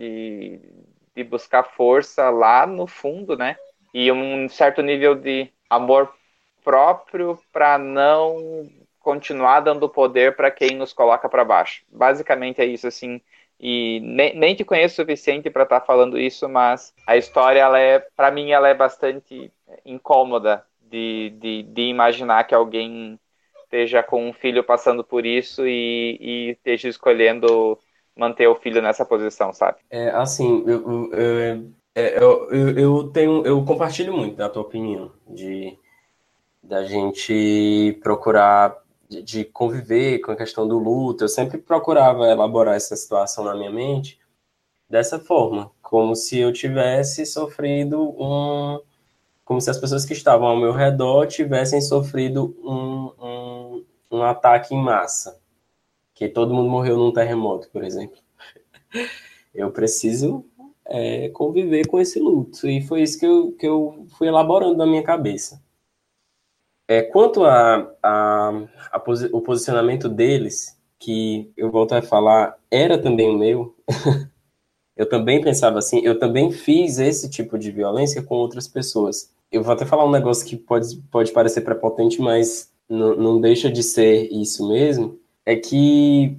de buscar força lá no fundo, né? E um certo nível de amor próprio para não continuar dando poder para quem nos coloca para baixo. Basicamente é isso assim. E nem, nem te conheço o suficiente para estar tá falando isso, mas a história ela é, para mim, ela é bastante incômoda de, de, de imaginar que alguém esteja com um filho passando por isso e, e esteja escolhendo manter o filho nessa posição, sabe? É, assim, eu, eu, eu, eu, eu tenho, eu compartilho muito da tua opinião de da gente procurar de, conviver com a questão do luto. Eu sempre procurava elaborar essa situação na minha mente dessa forma, como se eu tivesse sofrido um, como se as pessoas que estavam ao meu redor tivessem sofrido um, um, um ataque em massa, que todo mundo morreu num terremoto, por exemplo. Eu preciso é, conviver com esse luto. E foi isso que eu, que eu fui elaborando na minha cabeça. É, quanto a, a, a posi o posicionamento deles, que eu volto a falar, era também o meu, eu também pensava assim, eu também fiz esse tipo de violência com outras pessoas. Eu vou até falar um negócio que pode, pode parecer prepotente, mas não, deixa de ser isso mesmo, é que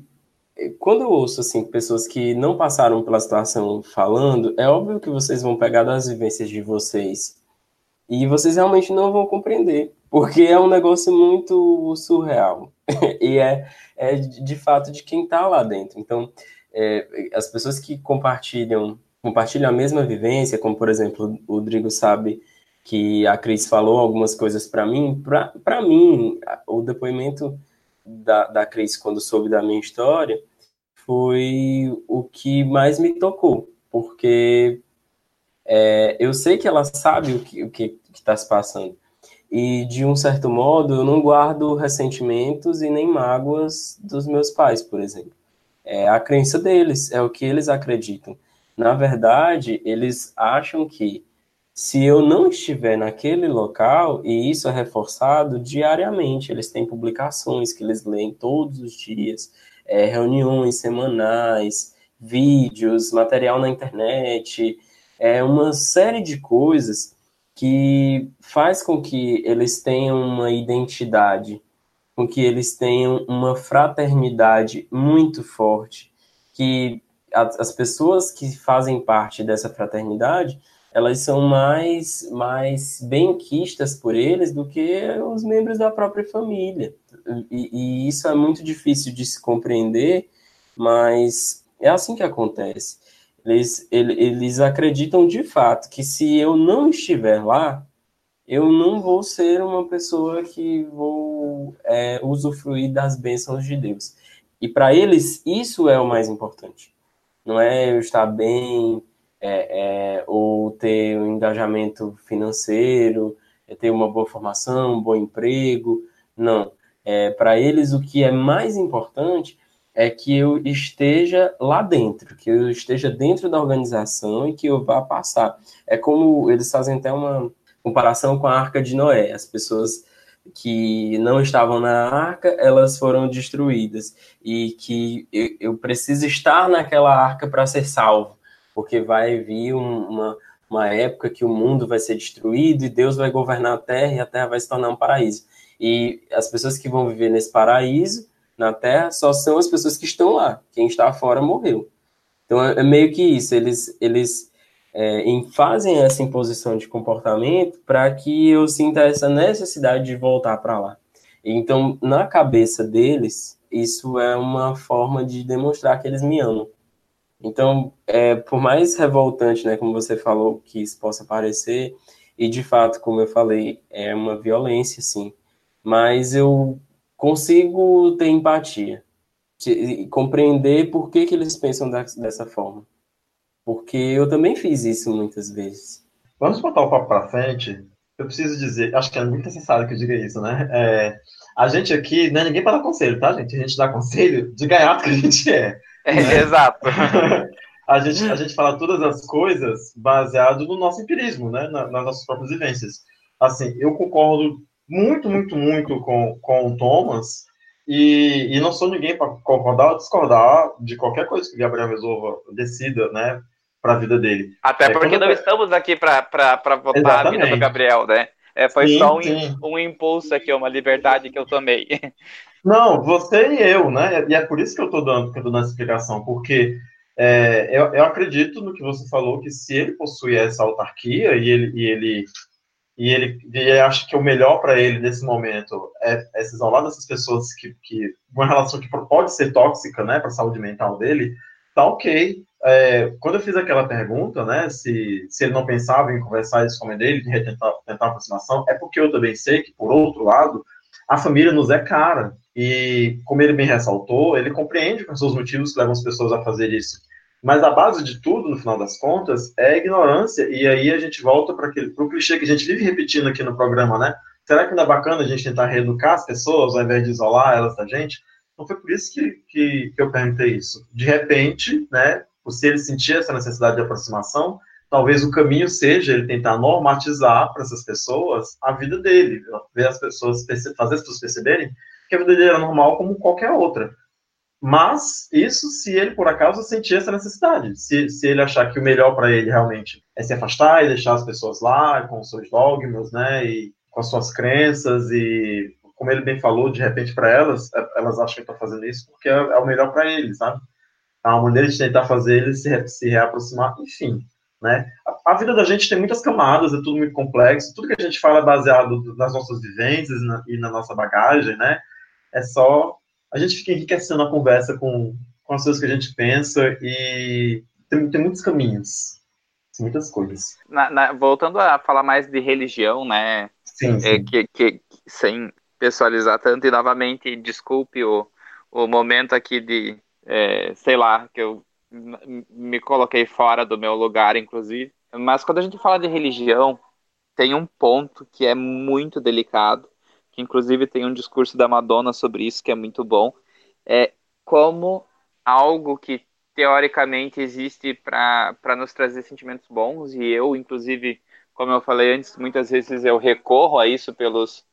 quando eu ouço assim pessoas que não passaram pela situação falando, é óbvio que vocês vão pegar das vivências de vocês e vocês realmente não vão compreender, porque é um negócio muito surreal e é, é de fato de quem está lá dentro. Então, é, as pessoas que compartilham compartilham a mesma vivência, como por exemplo o Rodrigo sabe que a Cris falou algumas coisas para mim, para mim o depoimento da, da Cris quando soube da minha história foi o que mais me tocou, porque é, eu sei que ela sabe o que o que está se passando. E, de um certo modo, eu não guardo ressentimentos e nem mágoas dos meus pais, por exemplo. É a crença deles, é o que eles acreditam. Na verdade, eles acham que se eu não estiver naquele local, e isso é reforçado diariamente, eles têm publicações que eles leem todos os dias, é, reuniões semanais, vídeos, material na internet, é uma série de coisas que faz com que eles tenham uma identidade, com que eles tenham uma fraternidade muito forte, que as pessoas que fazem parte dessa fraternidade elas são mais, mais benquistas por eles do que os membros da própria família. E, e, isso é muito difícil de se compreender, mas é assim que acontece. Eles, eles acreditam de fato que se eu não estiver lá, eu não vou ser uma pessoa que vou é, usufruir das bênçãos de Deus. E para eles, isso é o mais importante. Não é eu estar bem, é, é, ou ter um engajamento financeiro, é ter uma boa formação, um bom emprego. Não. É, Para eles, o que é mais importante é que eu esteja lá dentro, que eu esteja dentro da organização e que eu vá passar. É como eles fazem até uma comparação com a Arca de Noé. As pessoas que não estavam na arca, elas foram destruídas. E que eu, eu preciso estar naquela arca para ser salvo porque vai vir um, uma, uma época que o mundo vai ser destruído e Deus vai governar a terra e a terra vai se tornar um paraíso. E as pessoas que vão viver nesse paraíso, na terra, só são as pessoas que estão lá. Quem está fora morreu. Então é, é meio que isso. Eles, eles é, fazem essa imposição de comportamento para que eu sinta essa necessidade de voltar para lá. Então, na cabeça deles, isso é uma forma de demonstrar que eles me amam. Então, é, por mais revoltante, né, como você falou, que isso possa parecer, e de fato, como eu falei, é uma violência, sim, mas eu consigo ter empatia, e compreender por que, que eles pensam dessa forma. Porque eu também fiz isso muitas vezes. Vamos botar o papo para frente. Eu preciso dizer, acho que é muito necessário que eu diga isso, né? É, a gente aqui não é ninguém para dar conselho, tá, gente? A gente dá conselho de gaiato que a gente é. É, exato. a, gente, a gente fala todas as coisas baseado no nosso empirismo, né? nas nossas próprias vivências. Assim, eu concordo muito, muito, muito com, com o Thomas e, e não sou ninguém para concordar ou discordar de qualquer coisa que o Gabriel resolva, decida, né? Para a vida dele. Até é, porque não eu... estamos aqui para votar Exatamente. a vida do Gabriel, né? É, foi sim, só um, um impulso aqui, uma liberdade que eu tomei. Não, você e eu, né? E é por isso que eu estou dando, que eu tô dando essa explicação, porque é, eu, eu, acredito no que você falou, que se ele possui essa autarquia e ele, e ele e ele, e ele acha que o melhor para ele nesse momento é, é se isolar dessas pessoas que, que uma relação que pode ser tóxica, né, para a saúde mental dele, tá ok. É, quando eu fiz aquela pergunta, né, se, se ele não pensava em conversar isso com mãe dele, de tentar, tentar aproximação, é porque eu também sei que, por outro lado, a família nos é cara. E, como ele bem ressaltou, ele compreende com seus motivos que levam as pessoas a fazer isso. Mas a base de tudo, no final das contas, é a ignorância. E aí a gente volta para o clichê que a gente vive repetindo aqui no programa, né? Será que não é bacana a gente tentar reeducar as pessoas ao invés de isolar elas da gente? Então foi por isso que, que, que eu perguntei isso. De repente, né, se ele sentir essa necessidade de aproximação, talvez o caminho seja ele tentar normatizar para essas pessoas a vida dele, ver as pessoas, fazer as pessoas perceberem que a vida dele é normal como qualquer outra. Mas isso se ele, por acaso, sentir essa necessidade. Se, se ele achar que o melhor para ele realmente é se afastar e deixar as pessoas lá com os seus dogmas, né, e com as suas crenças, e como ele bem falou, de repente para elas, é, elas acham que estão fazendo isso porque é, é o melhor para eles, sabe? Uma maneira de tentar fazer eles se, se reaproximar, enfim. Né? A, a, vida da gente tem muitas camadas, é tudo muito complexo, tudo que a gente fala é baseado nas nossas vivências na, e na nossa bagagem, né? É só a gente fica enriquecendo a conversa com, com as coisas que a gente pensa e tem, tem muitos caminhos, muitas coisas. Na, na, voltando a falar mais de religião, né? Sim, sim. É, que, que, sem pessoalizar tanto, e novamente, desculpe o, o momento aqui de, é, sei lá, que eu me coloquei fora do meu lugar, inclusive. Mas quando a gente fala de religião, tem um ponto que é muito delicado, que inclusive tem um discurso da Madonna sobre isso que é muito bom, é como algo que teoricamente existe para nos trazer sentimentos bons, e eu, inclusive, como eu falei antes, muitas vezes eu recorro a isso pelos,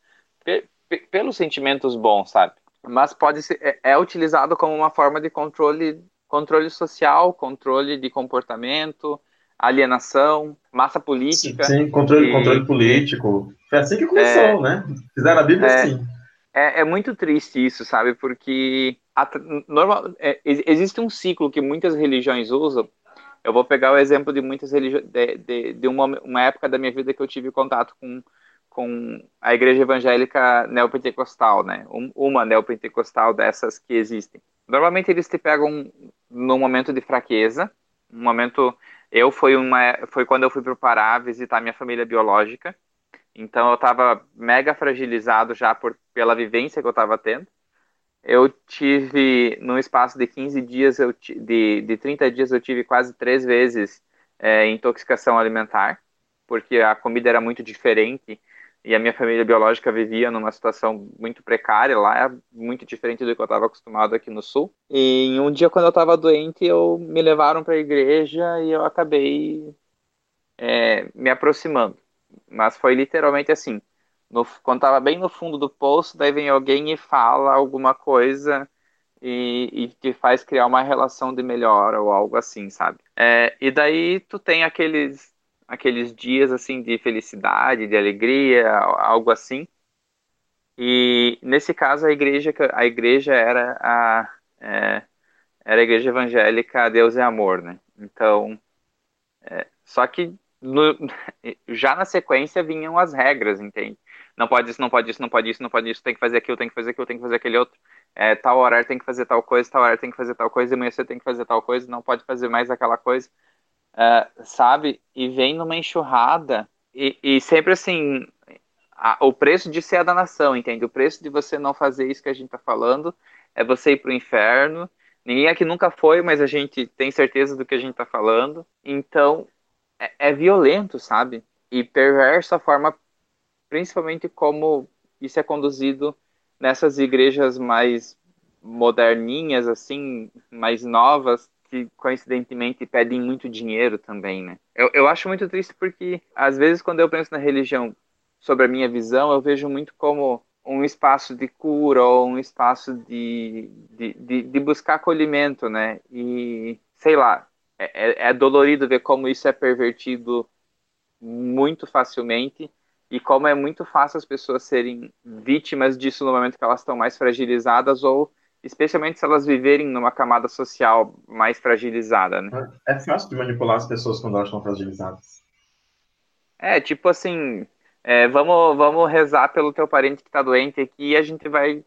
pelos sentimentos bons, sabe? Mas pode ser, é, é utilizado como uma forma de controle, controle social, controle de comportamento, alienação, massa política. Sim, sim controle, e, controle político. Foi assim que começou, é, né? Fizeram a Bíblia é, assim. É, é, muito triste isso, sabe? Porque a, normal, é, existe um ciclo que muitas religiões usam. Eu vou pegar o exemplo de muitas religiões, de, de, de uma, uma, época da minha vida que eu tive contato com, com a igreja evangélica neopentecostal, né? Um, uma neopentecostal dessas que existem. Normalmente eles te pegam num momento de fraqueza, um momento eu foi uma foi quando eu fui para o Pará visitar minha família biológica. Então eu estava mega fragilizado já por pela vivência que eu estava tendo. Eu tive num espaço de 15 dias eu de de 30 dias eu tive quase três vezes é, intoxicação alimentar, porque a comida era muito diferente e a minha família biológica vivia numa situação muito precária lá, é muito diferente do que eu estava acostumado aqui no sul. E um dia, quando eu estava doente, eu me levaram para a igreja e eu acabei é, me aproximando. Mas foi literalmente assim: no, quando estava bem no fundo do poço, daí vem alguém e fala alguma coisa e, e te faz criar uma relação de melhora ou algo assim, sabe? É, e daí tu tem aqueles aqueles dias assim de felicidade, de alegria, algo assim. E nesse caso a igreja a igreja era a é, era a igreja evangélica Deus é amor, né? Então, é, só que no, já na sequência vinham as regras, entende? Não pode isso, não pode isso, não pode isso, não pode isso, tem que fazer aquilo, tem que fazer aquilo, tem que fazer aquele outro. É, tal horário tem que fazer tal coisa, tal horário tem que fazer tal coisa, amanhã você tem que fazer tal coisa, não pode fazer mais aquela coisa uh, sabe? E vem numa enxurrada. E, e sempre assim, a, o preço de ser a danação, entende? O preço de você não fazer isso que a gente tá falando é você ir pro inferno. Ninguém aqui nunca foi, mas a gente tem certeza do que a gente tá falando. Então, é, é violento, sabe? E perverso a forma, principalmente como isso é conduzido nessas igrejas mais moderninhas, assim, mais novas, que coincidentemente pedem muito dinheiro também, né? Eu, eu acho muito triste porque, às vezes, quando eu penso na religião, sobre a minha visão, eu vejo muito como um espaço de cura ou um espaço de, de, de, de buscar acolhimento, né? E, sei lá, é, é, é dolorido ver como isso é pervertido muito facilmente e como é muito fácil as pessoas serem vítimas disso no momento que elas estão mais fragilizadas ou especialmente se elas viverem numa camada social mais fragilizada, né? É fácil de manipular as pessoas quando elas estão fragilizadas. É, tipo assim, é, vamos, vamos rezar pelo teu parente que tá doente aqui e a gente vai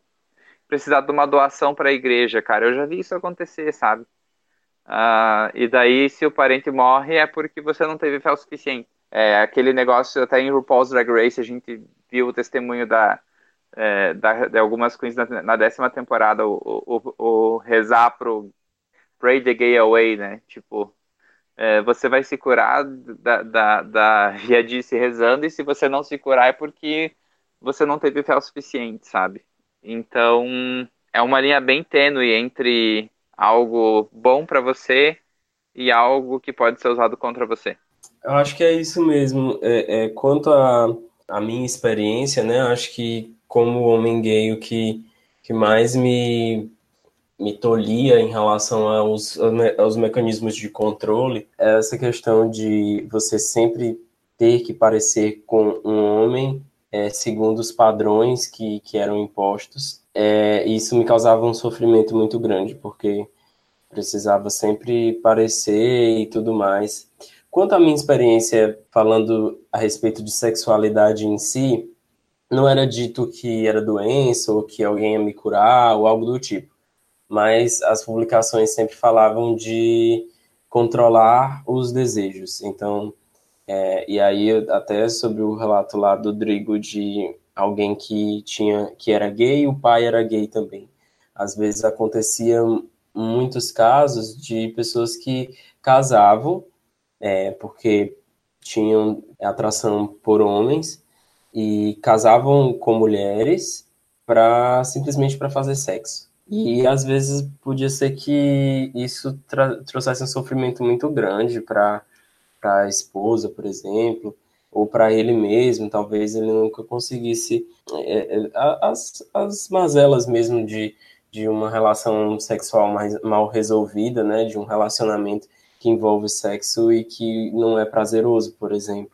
precisar de uma doação para a igreja, cara. Eu já vi isso acontecer, sabe? Uh, e daí, se o parente morre, é porque você não teve fé o suficiente. É, aquele negócio, até em RuPaul's Drag Race, a gente viu o testemunho da, é, da de algumas queens na, na décima temporada, o, o, o, rezar pro Pray the Gay Away, né? Tipo, é, você vai se curar da, da, da viadice rezando, e se você não se curar é porque você não teve fé o suficiente, sabe? Então, é uma linha bem tênue entre algo bom para você e algo que pode ser usado contra você. Eu acho que é isso mesmo. É, é, quanto a, a minha experiência, né? Acho que como homem gay, o que, que mais me, me tolhia em relação aos, aos mecanismos de controle é essa questão de você sempre ter que parecer com um homem é, segundo os padrões que, que eram impostos. É, isso me causava um sofrimento muito grande, porque precisava sempre parecer e tudo mais. Quanto à minha experiência falando a respeito de sexualidade em si, não era dito que era doença ou que alguém ia me curar ou algo do tipo, mas as publicações sempre falavam de controlar os desejos. Então, é, e aí até sobre o relato lá do Drigo de alguém que tinha que era gay, o pai era gay também. Às vezes acontecia muitos casos de pessoas que casavam é, porque tinham atração por homens e casavam com mulheres para simplesmente para fazer sexo. E às vezes podia ser que isso trouxesse um sofrimento muito grande para a esposa, por exemplo, ou para ele mesmo, talvez ele nunca conseguisse é, é, as, as mazelas mesmo de, de uma relação sexual mais mal resolvida, né, de um relacionamento que envolve sexo e que não é prazeroso, por exemplo.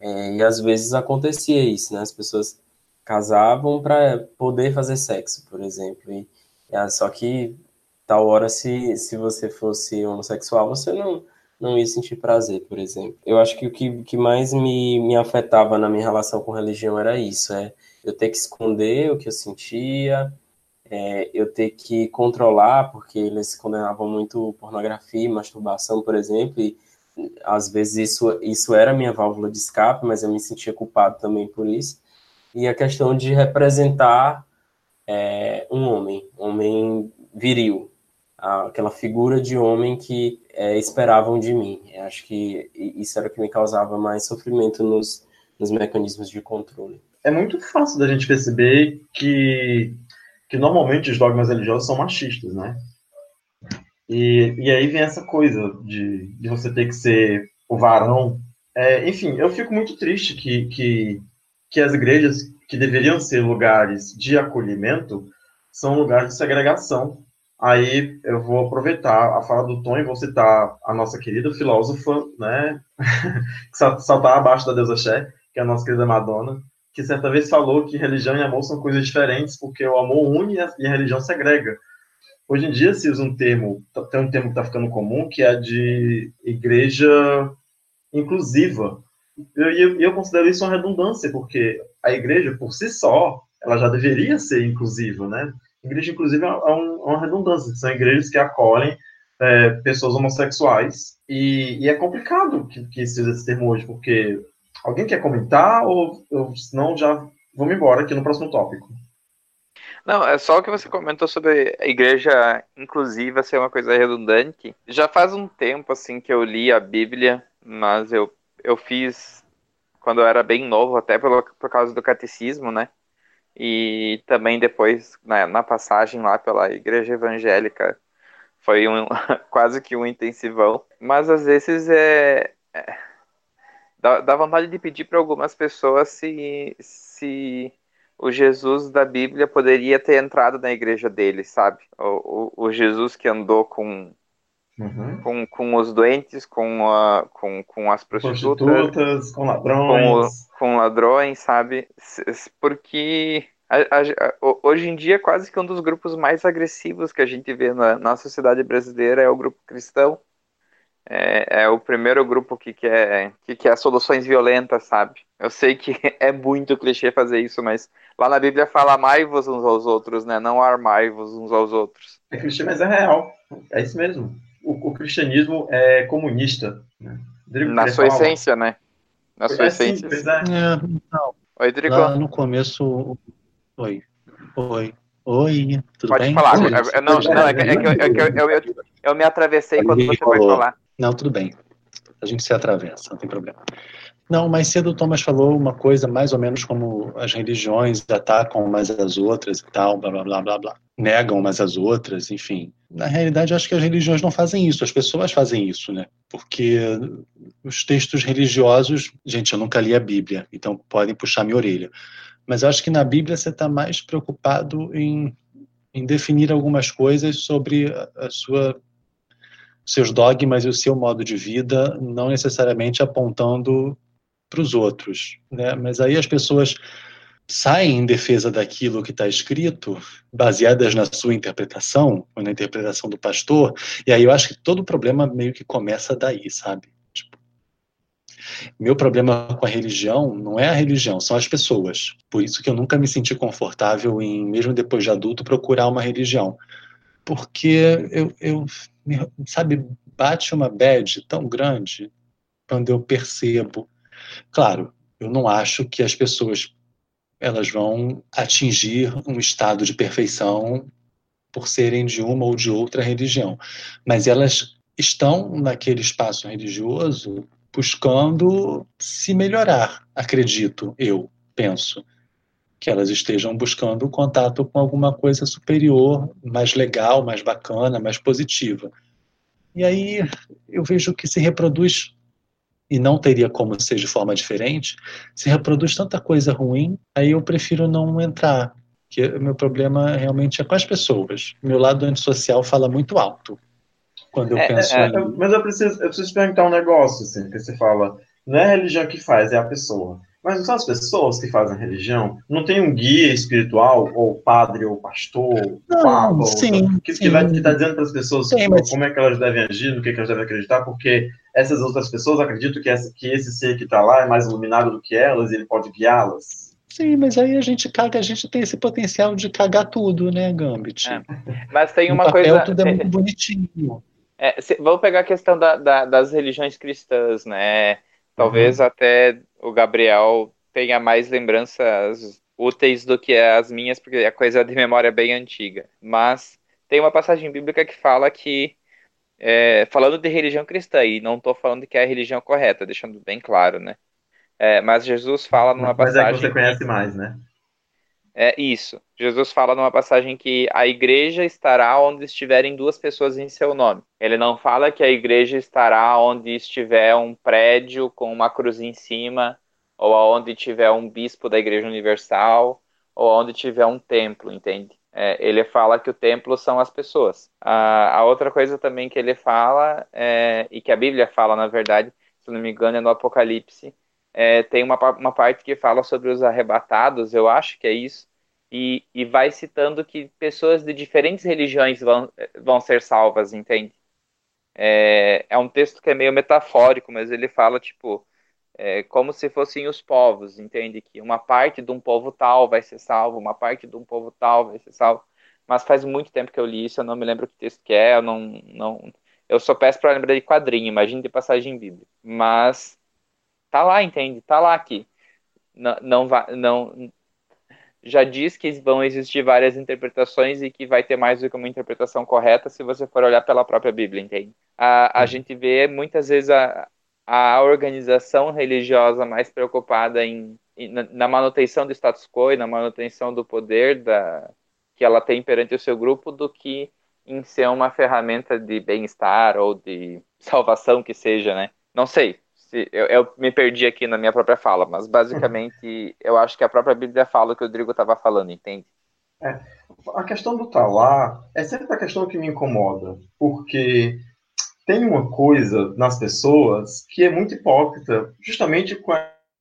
É, e às vezes acontecia isso, né? As pessoas casavam para poder fazer sexo, por exemplo. E, e, só que tal hora, se, se você fosse homossexual, você não, não ia sentir prazer, por exemplo. Eu acho que o que, que mais me, me afetava na minha relação com religião era isso, é eu ter que esconder o que eu sentia, é, eu ter que controlar, porque eles condenavam muito pornografia, masturbação, por exemplo, e às vezes isso, isso era minha válvula de escape, mas eu me sentia culpado também por isso. E a questão de representar é, um homem, homem viril, aquela figura de homem que é, esperavam de mim. Eu acho que isso era o que me causava mais sofrimento nos, nos mecanismos de controle. É muito fácil da gente perceber que que normalmente os dogmas religiosos são machistas, né? E, e aí vem essa coisa de, de você ter que ser o varão. É, enfim, eu fico muito triste que, que, que as igrejas que deveriam ser lugares de acolhimento são lugares de segregação. Aí eu vou aproveitar a fala do Tom e vou citar a nossa querida filósofa, né, que saltar abaixo da deusa Xé, que é a nossa querida Madonna, que certa vez falou que religião e amor são coisas diferentes, porque o amor une e a religião segrega. Hoje em dia se usa um termo, tem um termo que está ficando comum, que é de igreja inclusiva. E eu, eu, considero isso uma redundância, porque a igreja, por si só, ela já deveria ser inclusiva, né? Igreja inclusiva é, um, é uma redundância, são igrejas que acolhem é, pessoas homossexuais, e, e, é complicado que, que se use esse termo hoje, porque Alguém quer comentar ou, ou senão já vamos embora aqui no próximo tópico? Não, é só o que você comentou sobre a igreja inclusiva ser uma coisa redundante. Já faz um tempo assim que eu li a Bíblia, mas eu, eu fiz quando eu era bem novo, até pelo, por causa do catecismo, né? E também depois na, na passagem lá pela igreja evangélica foi um, quase que um intensivão. Mas às vezes é, é dá, dá vontade de pedir para algumas pessoas se, se o Jesus da Bíblia poderia ter entrado na igreja dele, sabe? O, o, o Jesus que andou com, uhum. com, com os doentes, com, a, com, com as prostitutas, prostitutas com ladrões. Com, com ladrões, sabe? Porque a, a, hoje em dia, quase que um dos grupos mais agressivos que a gente vê na, na sociedade brasileira é o grupo cristão. é, é o primeiro grupo que quer, que quer soluções violentas, sabe? Eu sei que é muito clichê fazer isso, mas lá na Bíblia fala amai-vos uns aos outros, né? Não armai-vos uns aos outros. É clichê, mas é real. É isso mesmo. O, o cristianismo é comunista. Né? Rodrigo, Na sua falar? essência, né? Na sua É sim, essência. pois é. É, Oi, Drigo. lá no começo. Oi. Oi. Oi. Tudo Pode bem? falar. Oi. Eu- eu- não, não, é que, é que eu, é que eu, eu, eu- me atravessei quando você foi falar. Não, tudo bem. A gente se atravessa, não tem problema. Não, mais cedo o Thomas falou uma coisa mais ou menos como as religiões atacam umas às outras e tal, blá blá blá blá blá. Negam umas às outras, enfim. Na realidade, eu acho que as religiões não fazem isso, as pessoas fazem isso, né? Porque os textos religiosos, gente, eu nunca li a Bíblia, então podem puxar minha orelha. Mas eu acho que na Bíblia você está mais preocupado em, em definir algumas coisas sobre a, a sua seus dogmas e o seu modo de vida, não necessariamente apontando para os outros, né? Mas aí as pessoas saem em defesa daquilo que está escrito, baseadas na sua interpretação ou na interpretação do pastor, e aí eu acho que todo o problema meio que começa daí, sabe? Tipo, meu problema com a religião não é a religião, são as pessoas. Por isso que eu nunca me senti confortável em, mesmo depois de adulto, procurar uma religião. Porque eu, eu sabe, bate uma bad tão grande quando eu percebo. Claro, eu não acho que as pessoas elas vão atingir um estado de perfeição por serem de uma ou de outra religião, mas elas estão naquele espaço religioso buscando se melhorar, acredito, eu penso que elas estejam buscando contato com alguma coisa superior, mais legal, mais bacana, mais positiva. E aí eu vejo que se reproduz, e não teria como ser de forma diferente, se reproduz tanta coisa ruim, aí eu prefiro não entrar. Que o meu problema realmente é com as pessoas. Meu lado antissocial fala muito alto quando eu É, penso é, em. Eu- Mas eu preciso, eu preciso te perguntar um negócio, assim, que você fala, não é a religião que faz, é a pessoa. Mas não são as pessoas que fazem religião? Não tem um guia espiritual, ou padre, ou pastor, Não, papa, ou- sim, que, sim. que, vai, que tá dizendo para as pessoas Sim, mas- como é que elas devem agir, no que, que elas devem acreditar, porque essas outras pessoas acreditam que, essa, que esse ser que está lá é mais iluminado do que elas e ele pode guiá-las. Sim, mas aí a gente caga, a gente tem esse potencial de cagar tudo, né, Gambit? É. Mas tem uma papel coisa. tudo é muito bonitinho. É, se- vamos pegar a questão da- da- das religiões cristãs, né? Talvez até o Gabriel tenha mais lembranças úteis do que as minhas, porque a coisa é de memória bem antiga. Mas tem uma passagem bíblica que fala que, é, falando de religião cristã, e não estou falando que é a religião correta, deixando bem claro, né? É, mas Jesus fala numa Mas é passagem. que você conhece mais, né? É isso. Jesus fala numa passagem que a igreja estará onde estiverem duas pessoas em seu nome. Ele não fala que a igreja estará onde estiver um prédio com uma cruz em cima, ou aonde tiver um bispo da igreja universal, ou onde tiver um templo, entende? É, ele fala que o templo são as pessoas. A, a outra coisa também que ele fala, é, e que a Bíblia fala, na verdade, se não me engano, é no Apocalipse, é, tem uma, uma parte que fala sobre os arrebatados, eu acho que é isso, e, e vai citando que pessoas de diferentes religiões vão, vão ser salvas, entende? É, é um texto que é meio metafórico, mas ele fala, tipo, é, como se fossem os povos, entende? Que uma parte de um povo tal vai ser salvo, uma parte de um povo tal vai ser salvo. Mas faz muito tempo que eu li isso, eu não me lembro que texto que é, eu não, não, eu só peço para lembrar de quadrinho, imagine de passagem bíblica. Mas tá lá, entende? Tá lá aqui. Não, não, não já diz que vão existir várias interpretações e que vai ter mais do que uma interpretação correta se você for olhar pela própria Bíblia, entende? A, a gente vê muitas vezes a, a organização religiosa mais preocupada em, em- na- na manutenção do status quo e na manutenção do poder da, que ela tem perante o seu grupo do que em ser uma ferramenta de bem-estar ou de salvação que seja, né? Não sei. Se, eu, eu me perdi aqui na minha própria fala, mas basicamente eu acho que a própria Bíblia fala o que o Rodrigo estava falando, entende? A questão do lá é sempre a questão que me incomoda, porque tem uma coisa nas pessoas que é muito hipócrita, justamente com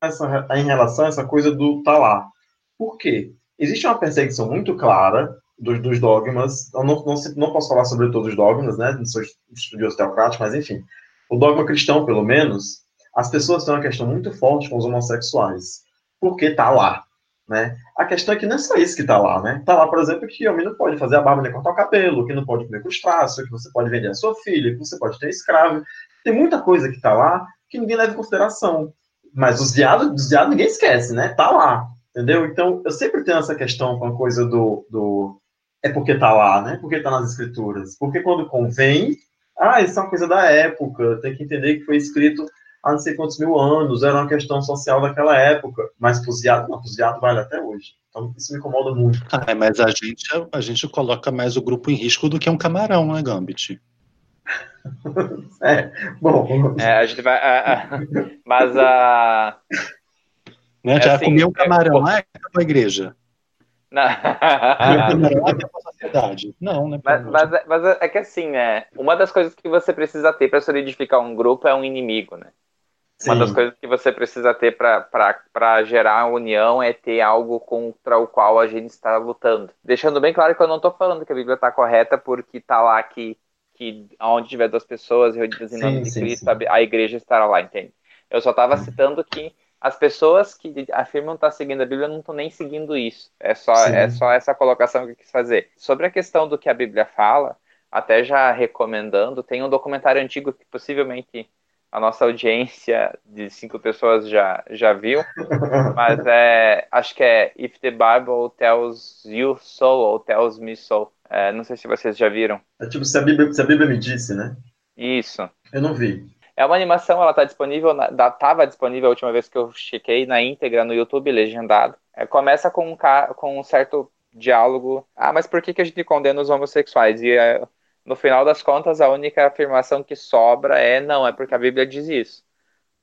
essa, em relação a essa coisa do lá. Por quê? Existe uma perseguição muito clara dos, dos dogmas, eu não, não, não posso falar sobre todos os dogmas, né, não sou estudioso teocrático, mas enfim, o dogma cristão, pelo menos, as pessoas têm uma questão muito forte com os homossexuais, porque tá lá, né? A questão é que não é só isso que tá lá, né? Tá lá, por exemplo, que homem não pode fazer a barba nem cortar o cabelo, que não pode comer traços, que você pode vender a sua filha, que você pode ter escravo. Tem muita coisa que tá lá que ninguém leva em consideração. Mas os viados, os viados ninguém esquece, né? Tá lá, entendeu? Então, eu sempre tenho essa questão com a coisa do, do é porque tá lá, né? Porque tá nas escrituras. Porque quando convém, ah, isso é uma coisa da época, tem que entender que foi escrito há não sei quantos mil anos, era uma questão social daquela época, mas viados, não, viados vale até hoje. Então isso me incomoda muito. Ah, mas a gente, a gente coloca mais o grupo em risco do que um camarão, né, Gambit? é, bom. É, a gente vai. A, a, mas a. Né, É já assim, comeu um é, camarão pô- lá é a igreja. Não. Comer um camarão lá é a sociedade. Não, né? Mas, mas, é- mas é que assim, né? Uma das coisas que você precisa ter para solidificar um grupo é um inimigo, né? Uma das coisas que você precisa ter para gerar a união é ter algo contra o qual a gente está lutando. Deixando bem claro que eu não estou falando que a Bíblia está correta porque está lá que, que onde tiver duas pessoas reunidas em nome de Cristo, sim. a, a igreja estará lá, entende? Eu só estava citando que as pessoas que afirmam estar seguindo a Bíblia não estão nem seguindo isso. É só, Sim. é só essa colocação que eu quis fazer. Sobre a questão do que a Bíblia fala, até já recomendando, tem um documentário antigo que possivelmente a nossa audiência de cinco pessoas já, já viu, mas é, acho que é If the Bible Tells You So ou Tells Me So. É, não sei se vocês já viram. É tipo, se a, Bíblia, se a Bíblia me disse, né? Isso. Eu não vi. É uma animação, ela tá disponível, na, tava disponível a última vez que eu chequei na íntegra no YouTube, legendado. É, começa com um, com um certo diálogo. Ah, mas por que, que a gente condena os homossexuais? E é, no final das contas, a única afirmação que sobra é não, é porque a Bíblia diz isso.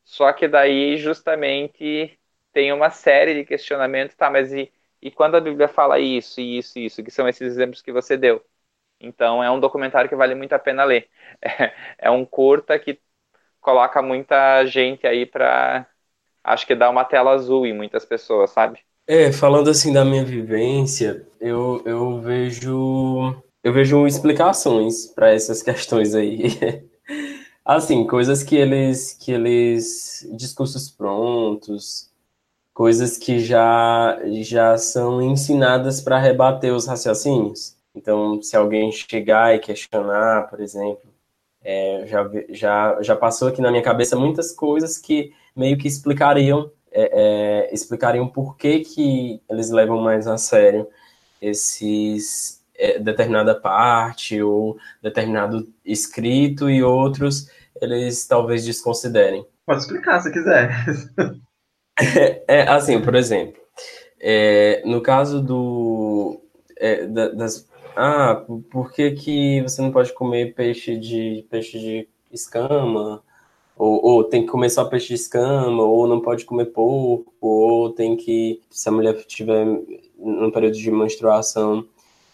Só que daí, justamente, tem uma série de questionamentos, tá, mas e, e quando a Bíblia fala isso, e isso, e isso, que são esses exemplos que você deu? Então, é um documentário que vale muito a pena ler. É, é um curta que coloca muita gente aí pra. Acho que dá uma tela azul em muitas pessoas, sabe? É, falando assim da minha vivência, eu, eu vejo eu vejo explicações para essas questões aí. Assim, coisas que eles que eles discursos prontos, coisas que já já são ensinadas para rebater os raciocínios. Então, se alguém chegar e questionar, por exemplo, é, já, já, já passou aqui na minha cabeça muitas coisas que meio que explicariam é, é, explicariam por que, que eles levam mais a sério esses determinada parte ou determinado escrito e outros eles talvez desconsiderem. Pode explicar se quiser. É assim, por exemplo, é, no caso do é, da- das ah, por- que que você não pode comer peixe de peixe de escama? Ou, ou tem que comer só peixe de escama, ou não pode comer porco, ou tem que, se a mulher estiver num período de menstruação,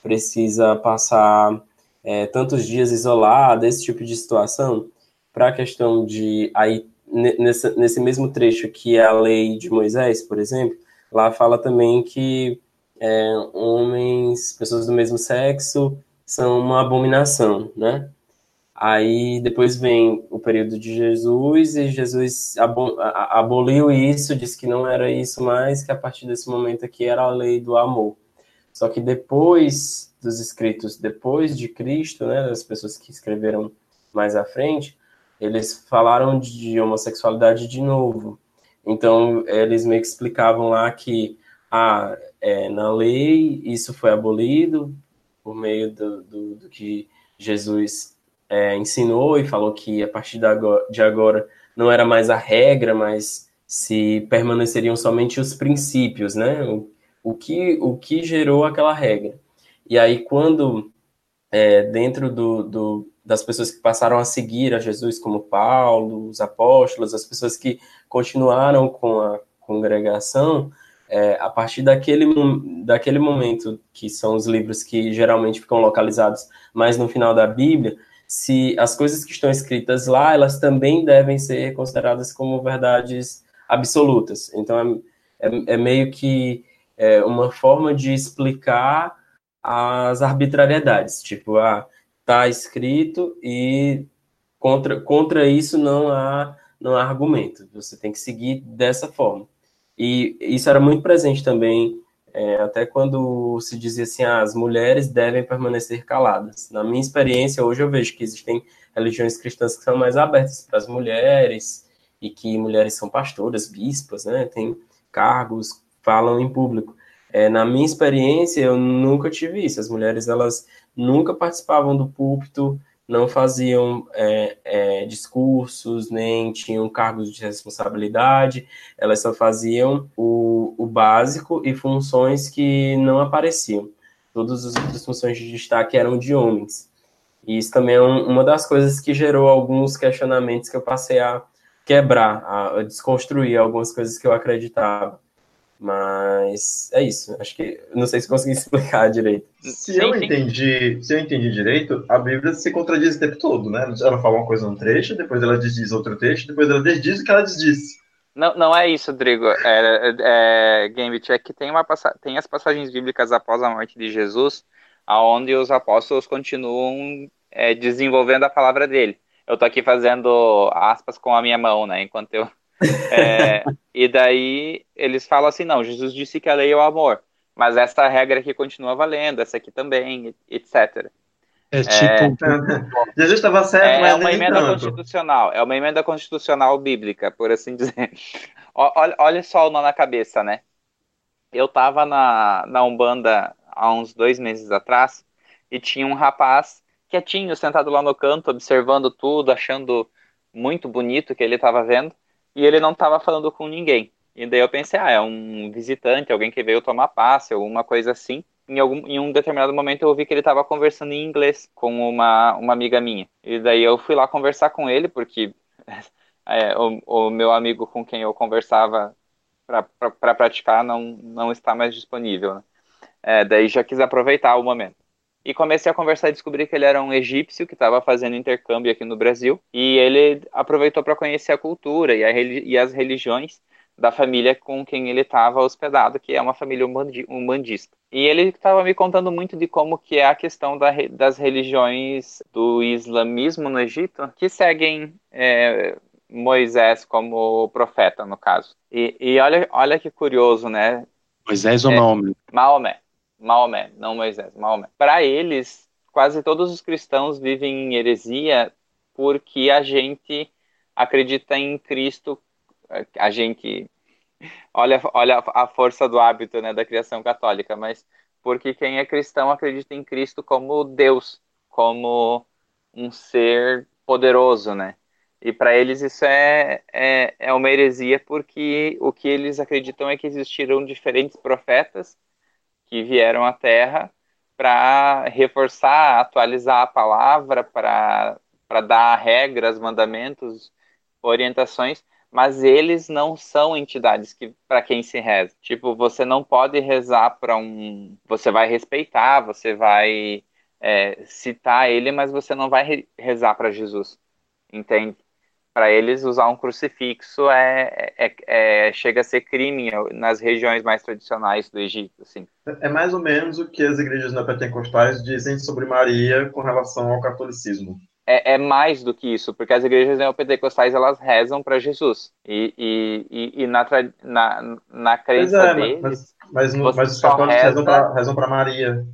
precisa passar é, tantos dias isolada, esse tipo de situação, para a questão de aí ne- nessa, nesse mesmo trecho que é a lei de Moisés, por exemplo, lá fala também que é, homens, pessoas do mesmo sexo, são uma abominação, né? Aí depois vem o período de Jesus e Jesus aboliu isso, disse que não era isso mais, que a partir desse momento aqui era a lei do amor. Só que depois dos escritos, depois de Cristo, né, das pessoas que escreveram mais à frente, eles falaram de homossexualidade de novo. Então, eles meio que explicavam lá que ah, é, na lei isso foi abolido por meio do, do, do que Jesus é, ensinou e falou que a partir de agora, não era mais a regra, mas se permaneceriam somente os princípios, né? O, que, o que gerou aquela regra. E aí, quando é, dentro do, do, das pessoas que passaram a seguir a Jesus, como Paulo, os apóstolos, as pessoas que continuaram com a congregação, é, a partir daquele, daquele momento, que são os livros que geralmente ficam localizados mais no final da Bíblia, se as coisas que estão escritas lá, elas também devem ser consideradas como verdades absolutas. Então, é, é, é meio que é, uma forma de explicar as arbitrariedades. Tipo, ah, tá escrito e contra, contra isso não há, não há argumento. Você tem que seguir dessa forma. E isso era muito presente também, é, até quando se dizia assim, ah, as mulheres devem permanecer caladas. Na minha experiência, hoje eu vejo que existem religiões cristãs que são mais abertas para as mulheres, e que mulheres são pastoras, bispas, né, têm cargos, falam em público. É, na minha experiência, eu nunca tive isso. As mulheres, elas nunca participavam do púlpito, não faziam é, é, discursos, nem tinham cargos de responsabilidade, elas só faziam o, o básico e funções que não apareciam. Todas as outras funções de destaque eram de homens. E isso também é um, uma das coisas que gerou alguns questionamentos que eu passei a quebrar, a, a desconstruir algumas coisas que eu acreditava. Mas é isso. Acho que não sei se consegui explicar direito. Se sim, eu sim. entendi, se eu entendi direito, a Bíblia se contradiz o tempo todo, né? Ela fala uma coisa num trecho, depois ela desdiz outro trecho, depois ela desdiz o que ela desdiz. Não, não é isso, Drigo. É, é, é, Gambit, é que tem, uma, tem as passagens bíblicas após a morte de Jesus, aonde os apóstolos continuam é, desenvolvendo a palavra dele. Eu tô aqui fazendo aspas com a minha mão, né? Enquanto eu é, e daí eles falam assim: não, Jesus disse que a lei é o amor, mas essa regra aqui continua valendo, essa aqui também, etc. É tipo. É, Jesus estava certo, é, mas. É uma emenda tanto. constitucional, é uma emenda constitucional bíblica, por assim dizer. Olha, olha só o nó na cabeça, né? Eu tava na, na Umbanda há uns dois meses atrás e tinha um rapaz quietinho, sentado lá no canto, observando tudo, achando muito bonito o que ele estava vendo e ele não estava falando com ninguém. E daí eu pensei, ah, é um visitante, alguém que veio tomar passe, alguma coisa assim. Em, algum, em um determinado momento eu ouvi que ele estava conversando em inglês com uma, uma amiga minha. E daí eu fui lá conversar com ele, porque é, o, o meu amigo com quem eu conversava para praticar não, não está mais disponível. Né? É, daí já quis aproveitar o momento e comecei a conversar e descobri que ele era um egípcio que estava fazendo intercâmbio aqui no Brasil e ele aproveitou para conhecer a cultura e, a, e, as religiões da família com quem ele estava hospedado, que é uma família umbandista. E ele estava me contando muito de como que é a questão da, das religiões do islamismo no Egito, que seguem é, Moisés como profeta, no caso. E, e, olha, olha que curioso, né? Moisés ou é, Maomé? Maomé. Maomé, não Moisés, Maomé. Para eles, quase todos os cristãos vivem em heresia porque a gente acredita em Cristo, a gente olha, olha a força do hábito né, da criação católica, mas porque quem é cristão acredita em Cristo como Deus, como um ser poderoso, né? E para eles isso é, é, é uma heresia porque o que eles acreditam é que existiram diferentes profetas que vieram à Terra para reforçar, atualizar a palavra, para dar regras, mandamentos, orientações, mas eles não são entidades que para quem se reza. Tipo, você não pode rezar para um. Você vai respeitar, você vai é, citar ele, mas você não vai rezar para Jesus, entende? Para eles usar um crucifixo é, é, é, chega a ser crime nas regiões mais tradicionais do Egito, assim. É mais ou menos o que as igrejas neopentecostais dizem sobre Maria com relação ao catolicismo. É, é mais do que isso, porque as igrejas neopentecostais elas rezam para Jesus e, e, e, e, na, na, na crença é, deles, mas, mas, no, mas os católicos rezam para Maria.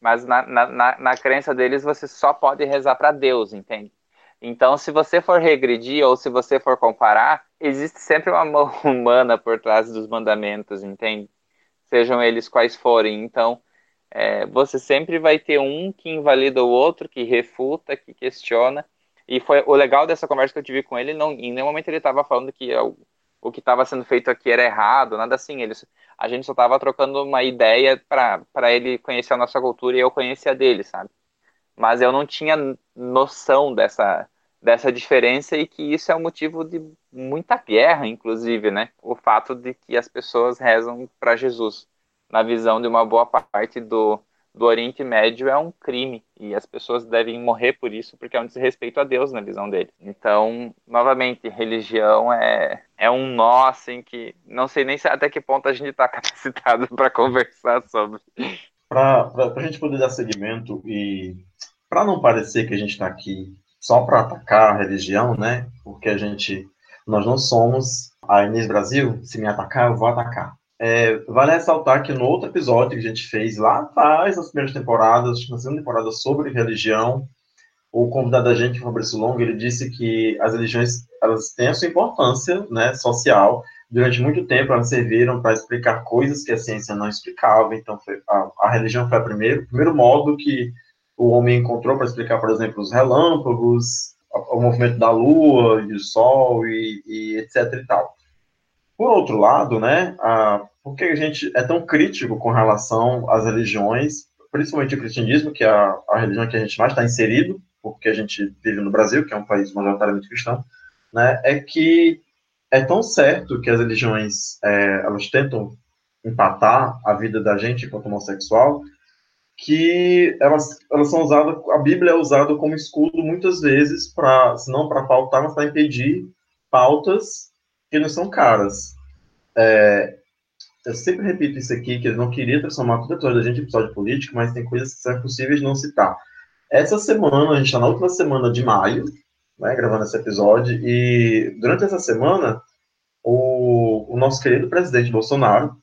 Mas na, na, na crença deles você só pode rezar para Deus, entende? Então, se você for regredir ou se você for comparar, existe sempre uma mão humana por trás dos mandamentos, entende? Sejam eles quais forem. Então, é, você sempre vai ter um que invalida o outro, que refuta, que questiona. E foi o legal dessa conversa que eu tive com ele, não, em nenhum momento ele estava falando que o, o que estava sendo feito aqui era errado, nada assim. Ele, a gente só estava trocando uma ideia para ele conhecer a nossa cultura e eu conhecer a dele, sabe? Mas eu não tinha noção dessa, dessa diferença e que isso é um motivo de muita guerra, inclusive, né? O fato de que as pessoas rezam para Jesus. Na visão de uma boa parte do, do Oriente Médio é um crime e as pessoas devem morrer por isso porque é um desrespeito a Deus na visão deles. Então, novamente, religião é, é um nó assim que não sei nem até que ponto a gente está capacitado para conversar sobre. Para a gente poder dar seguimento e para não parecer que a gente está aqui só para atacar a religião, né? Porque a gente, nós não somos a Inês Brasil, se me atacar, eu vou atacar. É, vale ressaltar que no outro episódio que a gente fez lá atrás, nas primeiras temporadas, na segunda temporada sobre religião, o convidado da gente, Fabrício Longo, ele disse que as religiões elas têm a sua importância né, social. Durante muito tempo elas serviram para explicar coisas que a ciência não explicava. Então foi, a, a religião foi a primeiro, o primeiro modo que o homem encontrou para explicar, por exemplo, os relâmpagos, o movimento da Lua e do Sol e, e etc e tal. Por outro lado, né, a, por que a gente é tão crítico com relação às religiões, principalmente o cristianismo, que é a, a religião que a gente mais está inserido, porque a gente vive no Brasil, que é um país majoritariamente cristão, né, é que é tão certo que as religiões é, elas tentam empatar a vida da gente enquanto homossexual, que elas, elas são usadas, a Bíblia é usada como escudo muitas vezes para, se não para pautar, mas para impedir pautas que não são caras. É, eu sempre repito isso aqui, que eu não queria transformar tudo episódio da gente em episódio político, mas tem coisas que são possíveis de não citar. Essa semana, a gente está na última semana de maio, né, gravando esse episódio, e durante essa semana, o, o nosso querido presidente Bolsonaro,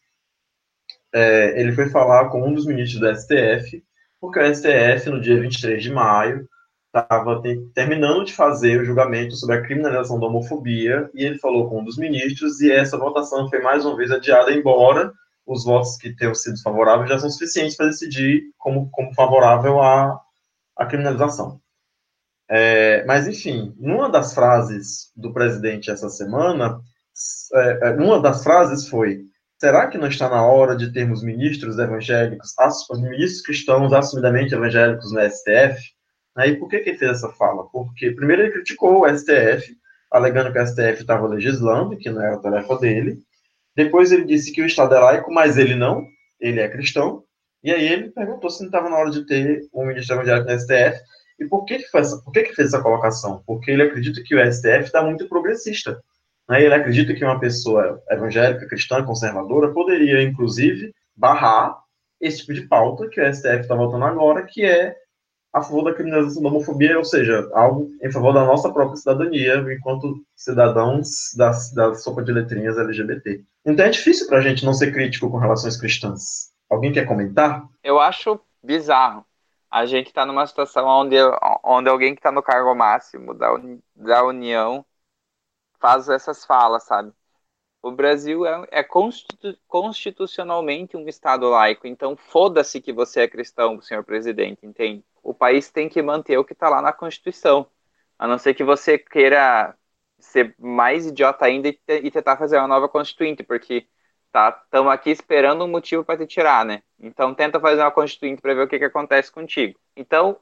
é, ele foi falar com um dos ministros do STF, porque o STF, no dia 23 de maio, estava terminando de fazer o julgamento sobre a criminalização da homofobia, e ele falou com um dos ministros, e essa votação foi mais uma vez adiada, embora os votos que tenham sido favoráveis já são suficientes para decidir como, como favorável à, à criminalização. É, mas, enfim, numa das frases do presidente essa semana, é, é uma das frases foi: será que não está na hora de termos ministros evangélicos, ministros cristãos assumidamente evangélicos no STF? Né, e por que, que ele fez essa fala? Porque, primeiro, ele criticou o STF, alegando que o STF estava legislando, que não era a tarefa dele. Depois, ele disse que o Estado é laico, mas ele não, ele é cristão. E aí, ele perguntou se não estava na hora de ter um ministro evangélico no STF. E por que, que, por que, que fez essa colocação? Porque ele acredita que o STF está muito progressista. Né? Ele acredita que uma pessoa evangélica, cristã, conservadora, poderia, inclusive, barrar esse tipo de pauta que o STF está votando agora, que é a favor da criminalização da homofobia, ou seja, algo em favor da nossa própria cidadania, enquanto cidadãos da, da sopa de letrinhas LGBT. Então é difícil para a gente não ser crítico com relações cristãs. Alguém quer comentar? Eu acho bizarro. A gente está numa situação onde, onde alguém que está no cargo máximo da, da União faz essas falas, sabe? O Brasil é, é constitu, constitucionalmente um Estado laico, então foda-se que você é cristão, senhor presidente, entende? o país tem que manter o que está lá na Constituição. A não ser que você queira ser mais idiota ainda e, e tentar fazer uma nova Constituinte, porque estamos tá, aqui esperando um motivo para te tirar, né? Então tenta fazer uma Constituinte para ver o que, que acontece contigo. Então,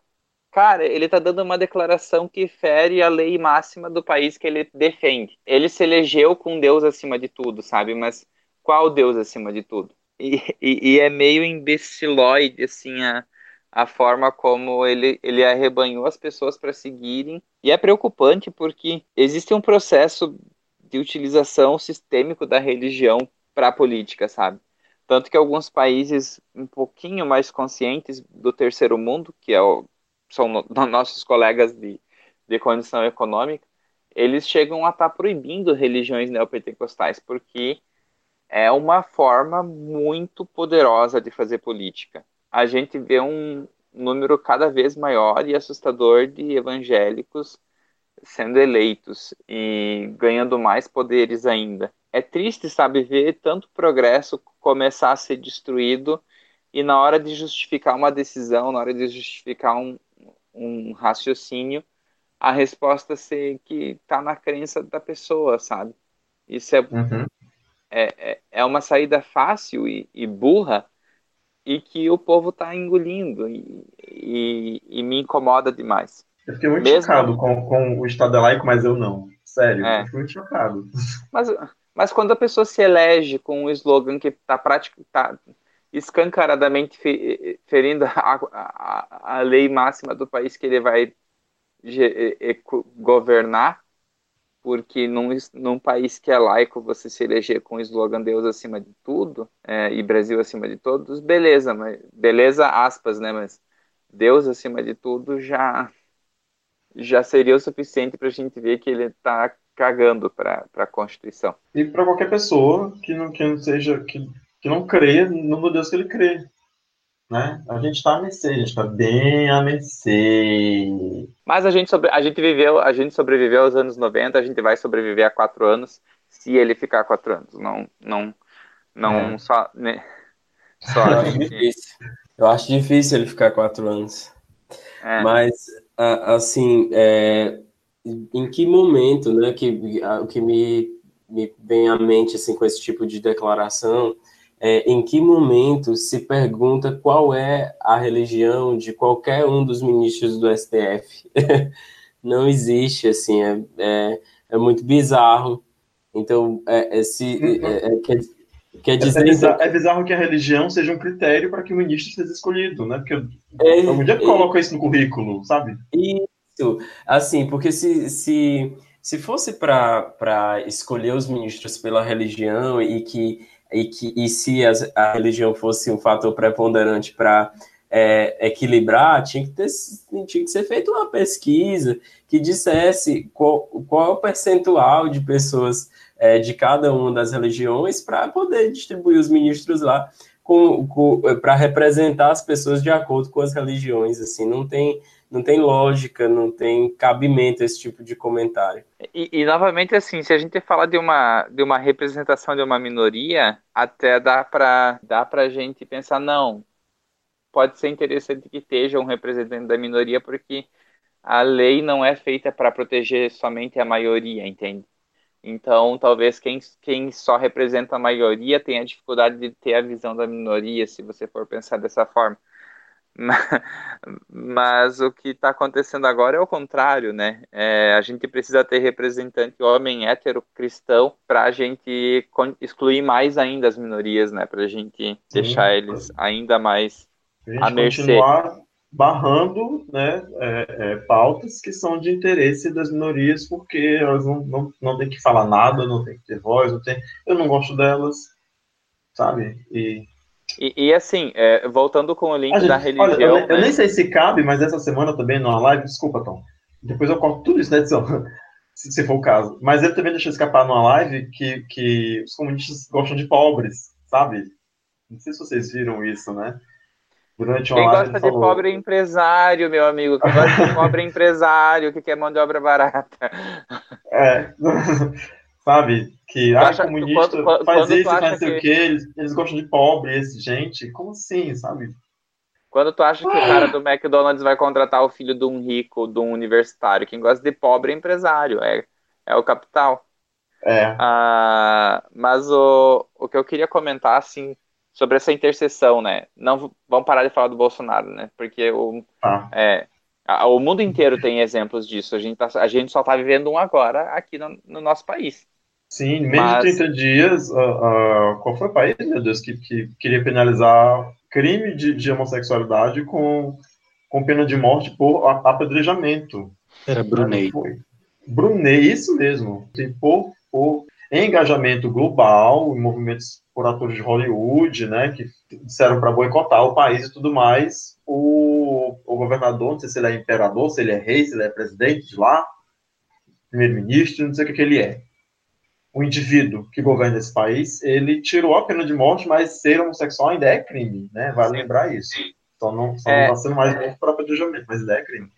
cara, ele está dando uma declaração que fere a lei máxima do país que ele defende. Ele se elegeu com Deus acima de tudo, sabe? Mas qual Deus acima de tudo? E, e, e é meio imbecilóide, assim, a, a forma como ele, ele arrebanhou as pessoas para seguirem. E é preocupante porque existe um processo de utilização sistêmico da religião para a política, sabe? Tanto que alguns países um pouquinho mais conscientes do terceiro mundo, que é o, são no, nossos colegas de, de condição econômica, eles chegam a estar tá proibindo religiões neopentecostais, porque é uma forma muito poderosa de fazer política a gente vê um número cada vez maior e assustador de evangélicos sendo eleitos e ganhando mais poderes ainda. É triste, sabe, ver tanto progresso começar a ser destruído e na hora de justificar uma decisão, na hora de justificar um, um raciocínio, a resposta ser que está na crença da pessoa, sabe? Isso é, uhum. é, é, é uma saída fácil e, e burra e que o povo está engolindo e, e, e, me incomoda demais. Eu fiquei muito Mesmo... chocado com, com o Estado laico, mas eu não. Sério, é. eu fiquei muito chocado. Mas, mas quando a pessoa se elege com um slogan que está tá escancaradamente ferindo a, a, a, lei máxima do país que ele vai governar, porque num, num país que é laico, você se eleger com o slogan Deus acima de tudo, é, e Brasil acima de todos, beleza, mas beleza, aspas, né? Mas Deus acima de tudo já já seria o suficiente para a gente ver que ele está cagando para a Constituição. E para qualquer pessoa que não, que não seja, que, que não crê no Deus que ele crê. Né? A gente está a mercê, a gente está bem a mercê. Mas a gente, sobre, a gente viveu, a gente sobreviveu aos anos 90, a gente vai sobreviver a quatro anos se ele ficar quatro anos. Não, não, não É. só, né? Só Eu acho difícil. Eu acho difícil ele ficar quatro anos. é. Mas, assim, é, em que momento, né, que o que me, me vem à mente, assim, com esse tipo de declaração, é em que momento se pergunta qual é a religião de qualquer um dos ministros do STF? Não existe, assim, é, é, é muito bizarro. Então, é, é, se, é, é, quer, quer É dizer... bizarro, é bizarro que a religião seja um critério para que o ministro seja escolhido, né? Porque É, algum dia é, coloca isso no currículo, sabe? Isso, assim, porque se, se, se fosse para escolher os ministros pela religião e que, e que e se as- a, religião fosse um fator preponderante para equilibrar, tinha que, ter, tinha que ser feita uma pesquisa que dissesse qual, qual é o percentual de pessoas é, de cada uma das religiões para poder distribuir os ministros lá para representar as pessoas de acordo com as religiões, assim, não tem não tem lógica, não tem cabimento esse tipo de comentário. E, e, novamente, assim, se a gente falar de uma, de uma representação de uma minoria, até dá para dá a gente pensar, não, pode ser interessante que esteja um representante da minoria, porque a lei não é feita para proteger somente a maioria, entende? Então, talvez quem, quem só representa a maioria tenha dificuldade de ter a visão da minoria, se você for pensar dessa forma. Mas o que está acontecendo agora é o contrário, né? É, a gente precisa ter representante homem hétero cristão para a gente excluir mais ainda as minorias, né? Para a gente deixar eles ainda mais A mercê. continuar barrando né, é, é, pautas que são de interesse das minorias, porque elas não, não, não têm que falar nada, não tem que ter voz, não tem... eu não gosto delas, sabe? E E, e assim, é, voltando com o link gente, da olha, religião. eu, nem- eu né? nem sei se cabe, mas essa semana também numa live, desculpa, Tom. Depois eu corto tudo isso na edição, se, se for o caso. Mas ele também deixou escapar numa live que, que os comunistas gostam de pobres, sabe? Não sei se vocês viram isso, né? Durante uma Quem live gosta de falou, pobre é empresário, meu amigo. Quem gosta de pobre é empresário, que quer mão de obra barata. É, sabe? Que ah, acha- comunista quando- faz quando isso, faz sei o que- quê, eles, eles gostam de pobre, esse gente. Como assim, sabe? Quando tu acha que o cara do McDonald's vai contratar o filho de um rico, de um universitário, quem gosta de pobre é empresário, é, é o capital. É, Ah, mas o, o que eu queria comentar, assim, sobre essa interseção, né? Não vamos parar de falar do Bolsonaro, né? Porque o, tá. é, a- o mundo inteiro tem exemplos disso. A gente, tá, a gente só tá vivendo um agora aqui no, no nosso país. Sim, em menos Mas- de 30 dias, ah, ah, qual foi o país, meu Deus, que, que queria penalizar crime de, de homossexualidade com, com pena de morte por apedrejamento? Era Brunei. Foi. Brunei, isso mesmo. E por, por engajamento global, em movimentos por atores de Hollywood, né, que disseram para boicotar o país e tudo mais, o, o governador, não sei se ele é imperador, se ele é rei, se ele é presidente de lá, primeiro-ministro, não sei o que, que ele é. O indivíduo que governa esse país, ele tirou a pena de morte, mas ser homossexual ainda é crime, né? Vale Sim. lembrar isso. Só não está É. sendo mais morto para apedrejamento, mas ainda é crime.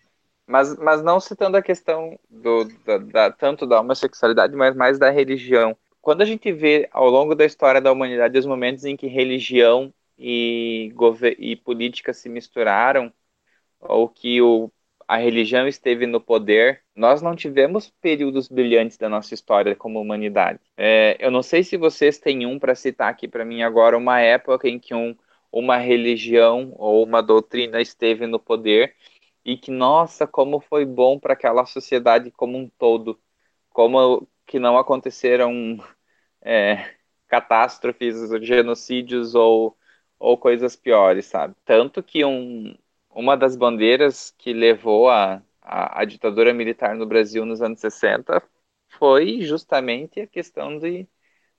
Mas, mas não citando a questão do, da, da- tanto da homossexualidade, mas mais da religião. Quando a gente vê ao longo da história da humanidade os momentos em que religião e, e política se misturaram, ou que o, a religião esteve no poder, nós não tivemos períodos brilhantes da nossa história como humanidade. É, eu não sei se vocês têm um para citar aqui para mim agora, uma época em que um, uma religião ou uma doutrina esteve no poder e que, nossa, como foi bom para aquela sociedade como um todo, como que não aconteceram é, catástrofes, genocídios ou, ou coisas piores, sabe? Tanto que um, uma das bandeiras que levou a, a, a ditadura militar no Brasil nos anos 60 foi justamente a questão de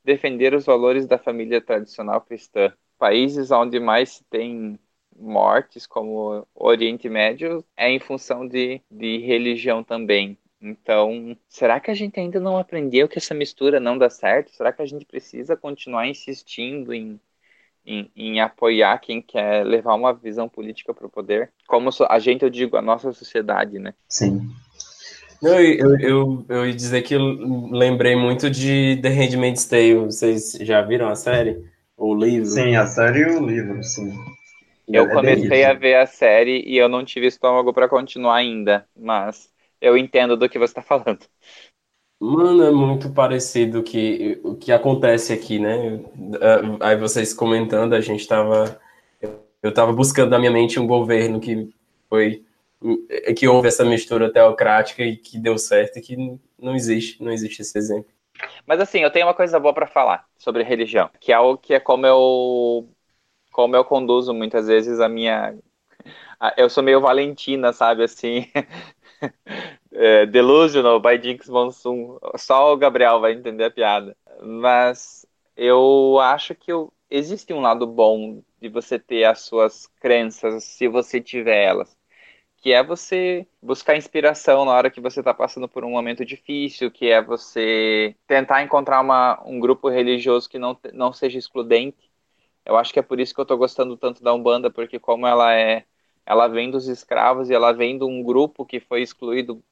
defender os valores da família tradicional cristã. Países onde mais se tem mortes, como o Oriente Médio, é em função de, de religião também. Então, será que a gente ainda não aprendeu que essa mistura não dá certo? Será que a gente precisa continuar insistindo em, em, em apoiar quem quer levar uma visão política para o poder? Como a gente, eu digo, a nossa sociedade, né? Sim. Eu, eu, eu, eu ia dizer que eu lembrei muito de The Handmaid's Tale. Vocês já viram a série? O livro? Sim, a série e o livro, sim. Eu É comecei a ver a série e eu não tive estômago para continuar ainda, mas eu entendo do que você está falando. Mano, é muito parecido que, o que acontece aqui, né? Aí vocês comentando, a gente tava. Eu tava buscando na minha mente um governo que foi. que houve essa mistura teocrática e que deu certo e que não existe, não existe esse exemplo. Mas assim, eu tenho uma coisa boa para falar sobre religião, que é o que é como eu como eu conduzo muitas vezes a minha eu sou meio Valentina, sabe assim, é, delusional by Jinx Monsoon. Só o Gabriel vai entender a piada. Mas eu acho que eu- existe um lado bom de você ter as suas crenças, se você tiver elas. Que é você buscar inspiração na hora que você está passando por um momento difícil, que é você tentar encontrar uma, um grupo religioso que não, não seja excludente. Eu acho que é por isso que eu estou gostando tanto da Umbanda, porque como ela é, ela vem dos escravos e ela vem de um grupo que foi excluído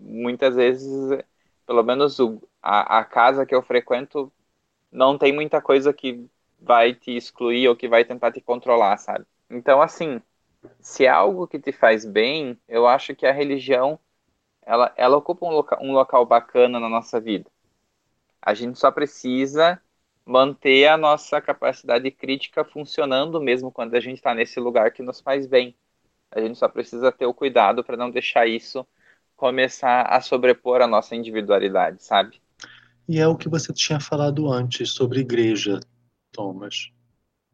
muitas vezes, pelo menos o, a, a casa que eu frequento não tem muita coisa que vai te excluir ou que vai tentar te controlar, sabe? Então, assim, se é algo que te faz bem, eu acho que a religião ela, ela ocupa um, loca, um local bacana na nossa vida. A gente só precisa manter a nossa capacidade crítica funcionando mesmo quando a gente está nesse lugar que nos faz bem. A gente só precisa ter o cuidado para não deixar isso começar a sobrepor a nossa individualidade, sabe? E é o que você tinha falado antes sobre igreja, Thomas.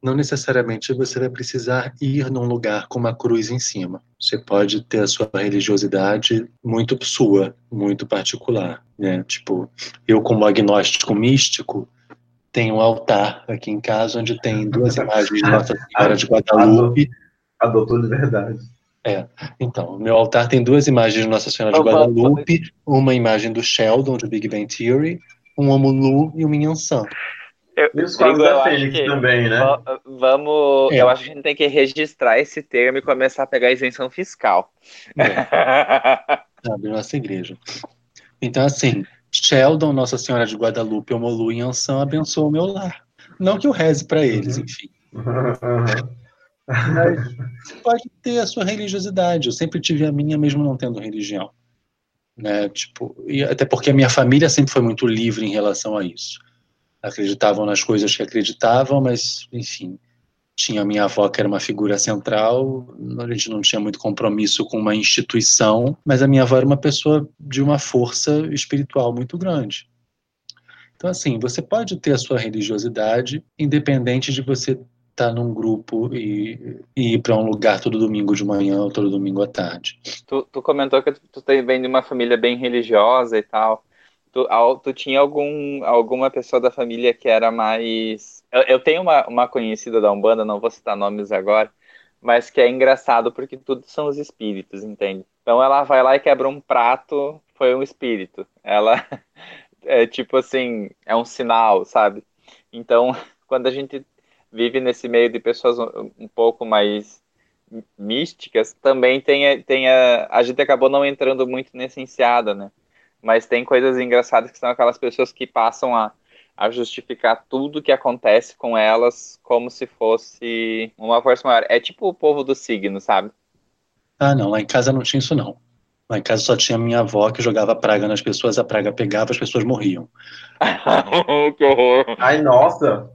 Não necessariamente você vai precisar ir num lugar com uma cruz em cima. Você pode ter a sua religiosidade muito sua, muito particular, né? Tipo, eu como agnóstico místico tenho um altar aqui em casa onde tem duas imagens de Nossa Senhora de Guadalupe. Adotou de verdade. Então, meu altar tem duas imagens de Nossa Senhora de Guadalupe, uma imagem do Sheldon de Big Bang Theory, um Omulu e um Minhansan. Eu, E os quadros da acho Fênix que- também, né? Va- Vamos. É. Eu acho que a gente tem que registrar esse termo e começar a pegar isenção fiscal. sabe, nossa igreja. Então, assim, Sheldon, Nossa Senhora de Guadalupe, Omolu e Ansan abençoam o meu lar. Não que eu reze para eles, Uhum. enfim. Mas você pode ter a sua religiosidade. Eu sempre tive a minha, mesmo não tendo religião. Né? Tipo, e até porque a minha família sempre foi muito livre em relação a isso. Acreditavam nas coisas que acreditavam, mas, enfim, tinha a minha avó que era uma figura central, a gente não tinha muito compromisso com uma instituição, mas a minha avó era uma pessoa de uma força espiritual muito grande. Então, assim, você pode ter a sua religiosidade, independente de você estar num grupo e, e ir para um lugar todo domingo de manhã ou todo domingo à tarde. tu, tu comentou que tu, tu vem de uma família bem religiosa e tal. Tu, tu tinha algum, alguma pessoa da família que era mais. Eu, eu tenho uma, uma conhecida da Umbanda, não vou citar nomes agora, mas que é engraçado porque tudo são os espíritos, entende? Então ela vai lá e quebra um prato, foi um espírito. Ela é tipo assim, é um sinal, sabe? Então, quando a gente vive nesse meio de pessoas um, pouco mais místicas, também tem, tem a, a gente acabou não entrando muito nessa enseada, né? Mas tem coisas engraçadas que são aquelas pessoas que passam a, a justificar tudo que acontece com elas como se fosse uma força maior. É tipo o povo do signo, sabe? Ah, não, lá em casa não tinha isso não. Lá em casa só tinha minha avó que jogava praga nas pessoas, a praga pegava, as pessoas morriam. que horror. Ai, nossa!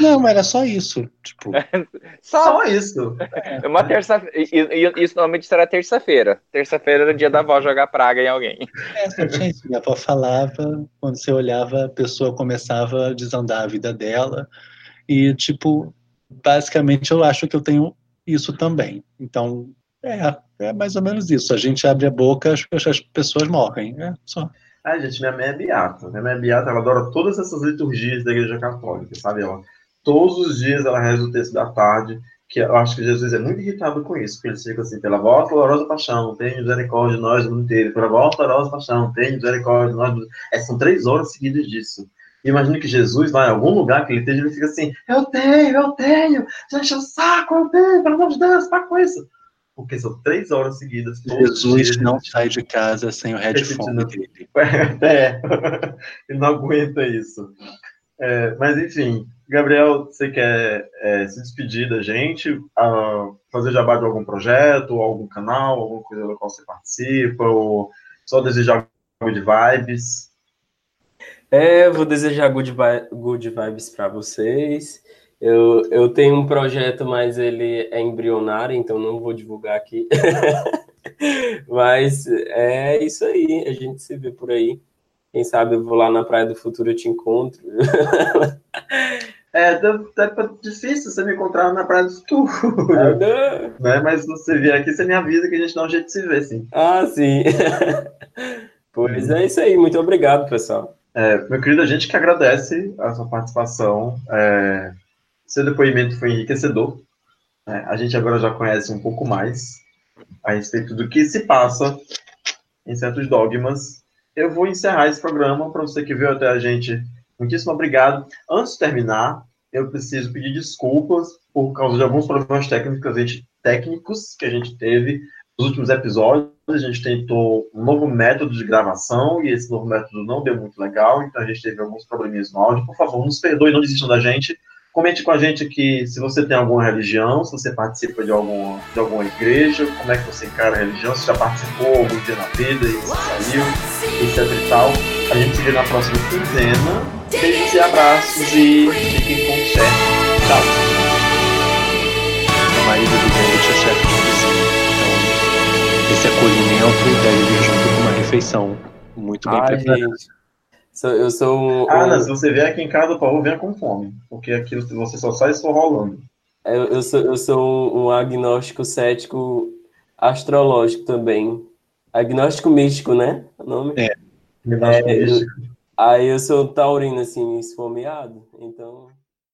Não, era só isso. Tipo, Só Só isso. uma terça e, e- Isso normalmente será terça-feira. Terça-feira era o dia da avó jogar praga em alguém. é, só tinha isso. Minha avó falava, quando você olhava, a pessoa começava a desandar a vida dela. E, tipo, basicamente eu acho que eu tenho isso também. Então, é, é mais ou menos isso. A gente abre a boca, as, as pessoas morrem. É só. Ai, gente, minha mãe é beata. Minha mãe é beata, ela adora todas essas liturgias da Igreja Católica, sabe? Ela, todos os dias ela reza o texto da tarde, que eu acho que Jesus é muito irritado com isso, porque ele fica assim, pela vossa dolorosa paixão, tem misericórdia de nós o mundo inteiro, pela vossa dolorosa paixão, tem misericórdia de nós. É, são três horas seguidas disso. Imagina que Jesus, lá em algum lugar que ele esteja, ele fica assim: Eu tenho, eu tenho, já encheu o saco, eu tenho, pelo amor de Deus, para com isso. Porque são três horas seguidas. Jesus não sai de casa sem o headphone dele. É, ele não aguenta isso. É, mas, enfim, Gabriel, você quer é, se despedir da gente, uh, fazer jabá de algum projeto, algum canal, alguma coisa da qual você participa, ou só desejar good vibes? É, vou desejar good, vi good vibes para vocês. Eu, eu tenho um projeto, mas ele é embrionário, então não vou divulgar aqui. mas é isso aí, a gente se vê por aí. Quem sabe eu vou lá na Praia do Futuro e te encontro. É, tá, tá difícil você me encontrar na Praia do Futuro. É, né? Mas se você vier aqui, você me avisa que a gente dá um jeito de se ver, sim. Ah, sim. pois é isso aí. Muito obrigado, pessoal. É, meu querido, a gente que agradece a sua participação. É, seu depoimento foi enriquecedor. É, a gente agora já conhece um pouco mais a respeito do que se passa em certos dogmas eu vou encerrar esse programa. Para você que veio até a gente, muitíssimo obrigado. Antes de terminar, eu preciso pedir desculpas por causa de alguns problemas técnicos, técnicos que a gente teve nos últimos episódios. A gente tentou um novo método de gravação e esse novo método não deu muito legal, então a gente teve alguns probleminhas no áudio. Por favor, nos perdoe, não desistam da gente. Comente com a gente aqui se você tem alguma religião, se você participa de alguma, de alguma igreja, como é que você encara a religião, se já participou algum dia na vida e saiu, etc e tal. A gente se vê na próxima quinzena. Beijos e abraços e fiquem com fé. Tchau. A marido do dente é chefe de cozinha. Então, esse acolhimento deve vir junto com uma refeição muito bem Ai, preparada. Gente. Eu sou um. Ana, se você vier aqui em casa, por favor, venha com fome. Porque aqui você só sai só rolando. Eu, eu, sou, eu sou um agnóstico cético astrológico também. Agnóstico místico, né? O nome? É. É. Eu, aí eu sou taurino, assim, esfomeado. Então.